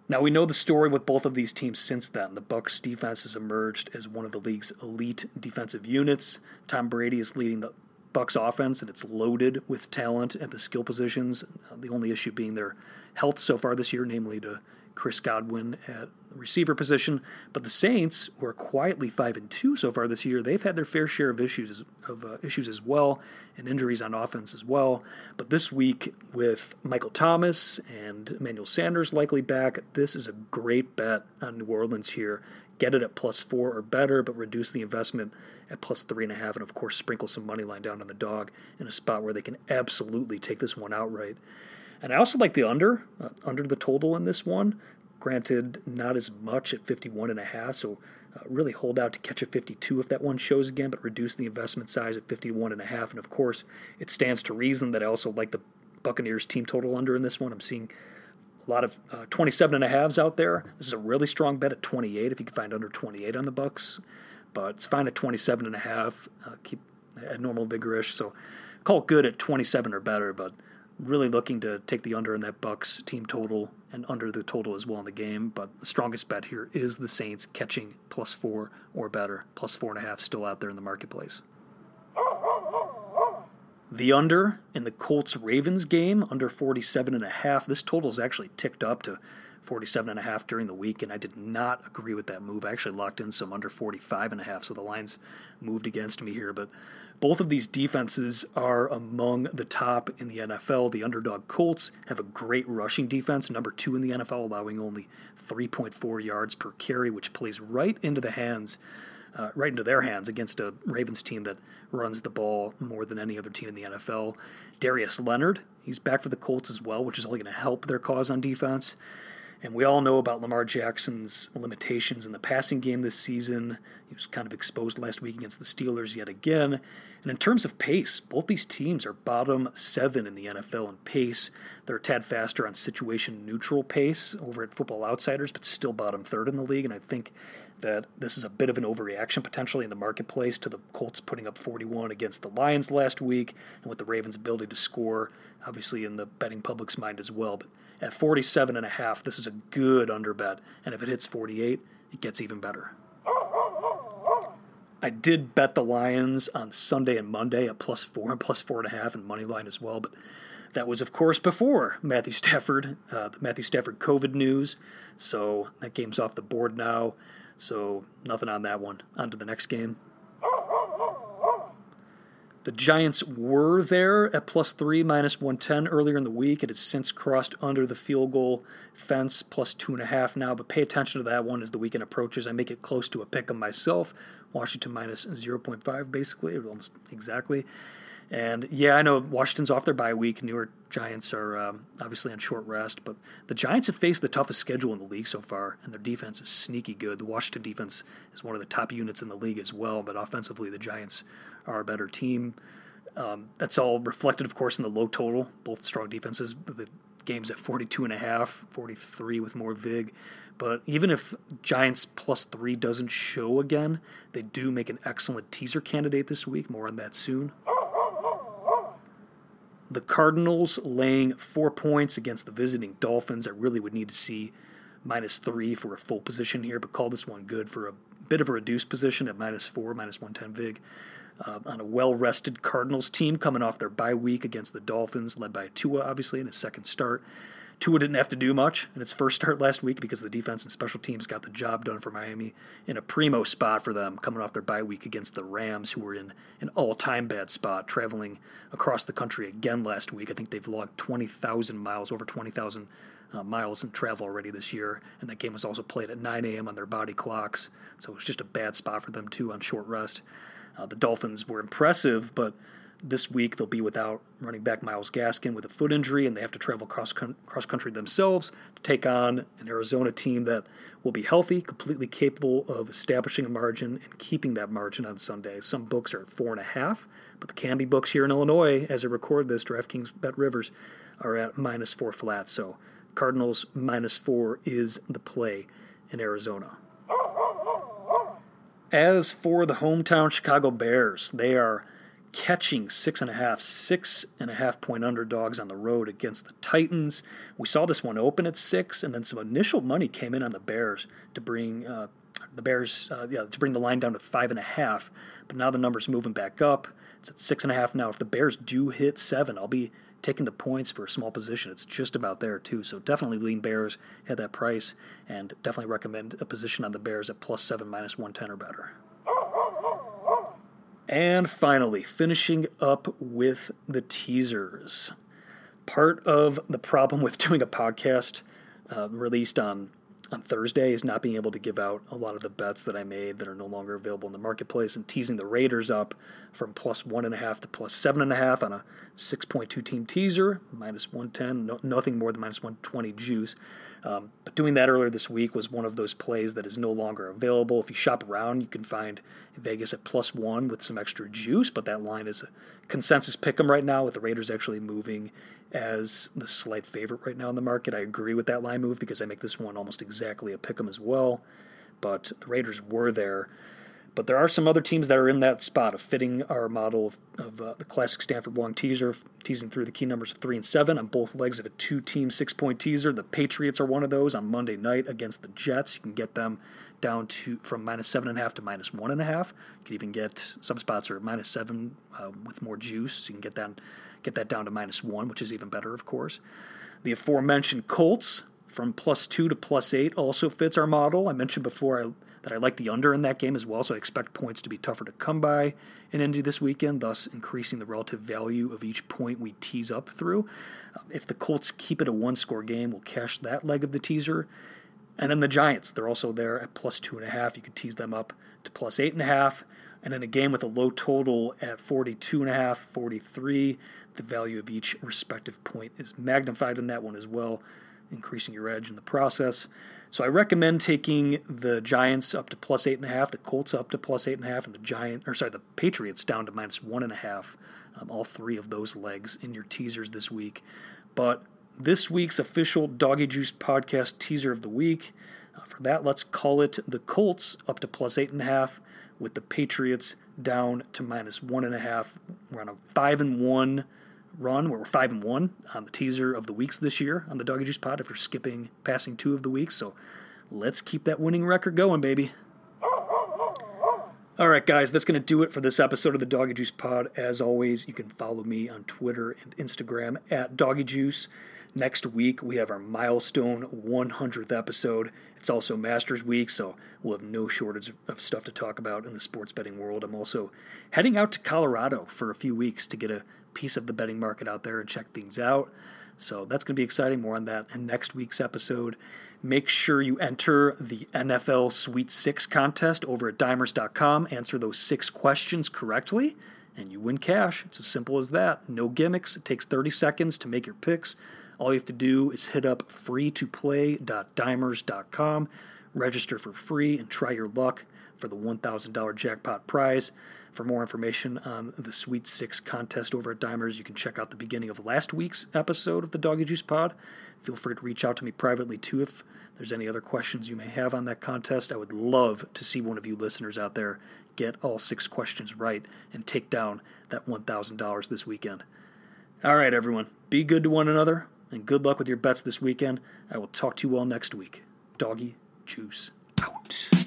Now we know the story with both of these teams since then. The Bucks defense has emerged as one of the league's elite defensive units. Tom Brady is leading the Bucks offense, and it's loaded with talent at the skill positions. Uh, the only issue being their health so far this year, namely to Chris Godwin at receiver position. But the Saints, who are quietly five and two so far this year, they've had their fair share of issues of uh, issues as well, and injuries on offense as well. But this week, with Michael Thomas and Emmanuel Sanders likely back, this is a great bet on New Orleans here get it at plus four or better, but reduce the investment at plus three and a half, and of course sprinkle some money line down on the dog in a spot where they can absolutely take this one outright. And I also like the under, uh, under the total in this one. Granted, not as much at 51 and a half, so uh, really hold out to catch a 52 if that one shows again, but reduce the investment size at 51 and a half. And of course, it stands to reason that I also like the Buccaneers team total under in this one. I'm seeing a lot of uh, 27 and a halves out there. This is a really strong bet at 28 if you can find under 28 on the Bucks, but it's fine at 27 and a half. Uh, keep at normal vigorish, so call good at 27 or better. But really looking to take the under in that Bucks team total and under the total as well in the game. But the strongest bet here is the Saints catching plus four or better, plus four and a half still out there in the marketplace. The under in the Colts Ravens game, under 47 and a half. This total is actually ticked up to 47 and a half during the week, and I did not agree with that move. I actually locked in some under 45 and a half, so the lines moved against me here. But both of these defenses are among the top in the NFL. The underdog Colts have a great rushing defense, number two in the NFL, allowing only 3.4 yards per carry, which plays right into the hands uh, right into their hands against a Ravens team that runs the ball more than any other team in the NFL. Darius Leonard, he's back for the Colts as well, which is only going to help their cause on defense. And we all know about Lamar Jackson's limitations in the passing game this season. He was kind of exposed last week against the Steelers yet again. And in terms of pace, both these teams are bottom seven in the NFL in pace. They're a tad faster on situation neutral pace over at Football Outsiders, but still bottom third in the league. And I think that this is a bit of an overreaction potentially in the marketplace to the Colts putting up 41 against the Lions last week and with the Ravens' ability to score, obviously in the betting public's mind as well. But at 47 and a half, this is a good under bet, and if it hits 48, it gets even better. I did bet the Lions on Sunday and Monday at plus four and plus four and a half and money line as well, but that was, of course, before Matthew Stafford, uh, the Matthew Stafford COVID news. So that game's off the board now. So nothing on that one. On to the next game. The Giants were there at plus three, minus 110 earlier in the week. It has since crossed under the field goal fence, plus two and a half now. But pay attention to that one as the weekend approaches. I make it close to a pick 'em myself. Washington minus 0.5, basically, almost exactly. And yeah, I know Washington's off their bye week. New York Giants are um, obviously on short rest, but the Giants have faced the toughest schedule in the league so far, and their defense is sneaky good. The Washington defense is one of the top units in the league as well, but offensively, the Giants are a better team. Um, that's all reflected, of course, in the low total. Both strong defenses. The game's at 42 and a half, 43 with more vig. But even if Giants plus three doesn't show again, they do make an excellent teaser candidate this week. More on that soon. The Cardinals laying four points against the visiting Dolphins. I really would need to see minus three for a full position here, but call this one good for a bit of a reduced position at minus four, minus 110 vig. Uh, on a well rested Cardinals team coming off their bye week against the Dolphins, led by Tua, obviously, in his second start. Tua didn't have to do much in its first start last week because the defense and special teams got the job done for Miami in a primo spot for them coming off their bye week against the Rams, who were in an all time bad spot, traveling across the country again last week. I think they've logged 20,000 miles, over 20,000 uh, miles in travel already this year. And that game was also played at 9 a.m. on their body clocks. So it was just a bad spot for them, too, on short rest. Uh, the Dolphins were impressive, but this week they'll be without running back Myles Gaskin with a foot injury, and they have to travel cross cross country themselves to take on an Arizona team that will be healthy, completely capable of establishing a margin and keeping that margin on Sunday. Some books are at four and a half, but the Kambi books here in Illinois, as I record this, DraftKings BetRivers, are at minus four flat. So Cardinals minus four is the play in Arizona. As for the hometown Chicago Bears, they are catching six and a half, six and a half point underdogs on the road against the Titans. We saw this one open at six, and then some initial money came in on the Bears to bring uh, the Bears, uh, yeah, to bring the line down to five and a half. But now the number's moving back up. It's at six and a half now. If the Bears do hit seven, I'll be taking the points for a small position. It's just about there too. So definitely lean Bears at that price, and definitely recommend a position on the Bears at plus seven, minus one ten or better. And finally, finishing up with the teasers. Part of the problem with doing a podcast uh, released on on Thursday is not being able to give out a lot of the bets that I made that are no longer available in the marketplace and teasing the Raiders up from plus one and a half to plus seven and a half on a 6.2 team teaser, minus 110, no, nothing more than minus 120 juice. Um, but doing that earlier this week was one of those plays that is no longer available. If you shop around, you can find Vegas at plus one with some extra juice, but that line is a consensus pick 'em right now with the Raiders actually moving as the slight favorite right now in the market. I agree with that line move because I make this one almost exactly a pick 'em as well. But the Raiders were there. But there are some other teams that are in that spot of fitting our model of, of uh, the classic Stanford Wong teaser, teasing through the key numbers of three and seven on both legs of a two-team six-point teaser. The Patriots are one of those on Monday night against the Jets. You can get them down to from minus seven and a half to minus one and a half. You can even get some spots are minus seven uh, with more juice. You can get that get that down to minus one, which is even better, of course. The aforementioned Colts from plus two to plus eight also fits our model. I mentioned before I, that I like the under in that game as well, so I expect points to be tougher to come by in Indy this weekend, thus increasing the relative value of each point we tease up through. If the Colts keep it a one score game, we'll cash that leg of the teaser. And then the Giants, they're also there at plus two and a half. You could tease them up to plus eight and a half. And in a game with a low total at 42 and a half, 43, the value of each respective point is magnified in that one as well, increasing your edge in the process. So I recommend taking the Giants up to plus eight and a half, the Colts up to plus eight and a half, and the Giant or sorry, the Patriots down to minus one and a half. Um, all three of those legs in your teasers this week. But this week's official Doggy Juice podcast teaser of the week. Uh, for that, let's call it the Colts up to plus eight and a half, with the Patriots down to minus one and a half. We're on a five and one run where we're five and one on the teaser of the weeks this year on the Doggy Juice Pod. If you're skipping passing two of the weeks, so let's keep that winning record going, baby. All right, guys, that's going to do it for this episode of the Doggy Juice Pod. As always, you can follow me on Twitter and Instagram at Doggy Juice. Next week, we have our milestone 100th episode. It's also Masters Week, so we'll have no shortage of stuff to talk about in the sports betting world. I'm also heading out to Colorado for a few weeks to get a piece of the betting market out there and check things out. So that's going to be exciting. More on that in next week's episode. Make sure you enter the NFL Sweet Six contest over at dimers.com. Answer those six questions correctly, and you win cash. It's as simple as that. No gimmicks. It takes 30 seconds to make your picks. All you have to do is hit up freetoplay.dimers.com, register for free, and try your luck for the $1,000 jackpot prize. For more information on the Sweet Six contest over at Dimers, you can check out the beginning of last week's episode of the Doggy Juice Pod. Feel free to reach out to me privately too if there's any other questions you may have on that contest. I would love to see one of you listeners out there get all six questions right and take down that $1,000 this weekend. All right, everyone, be good to one another and good luck with your bets this weekend. I will talk to you all next week. Doggy juice out.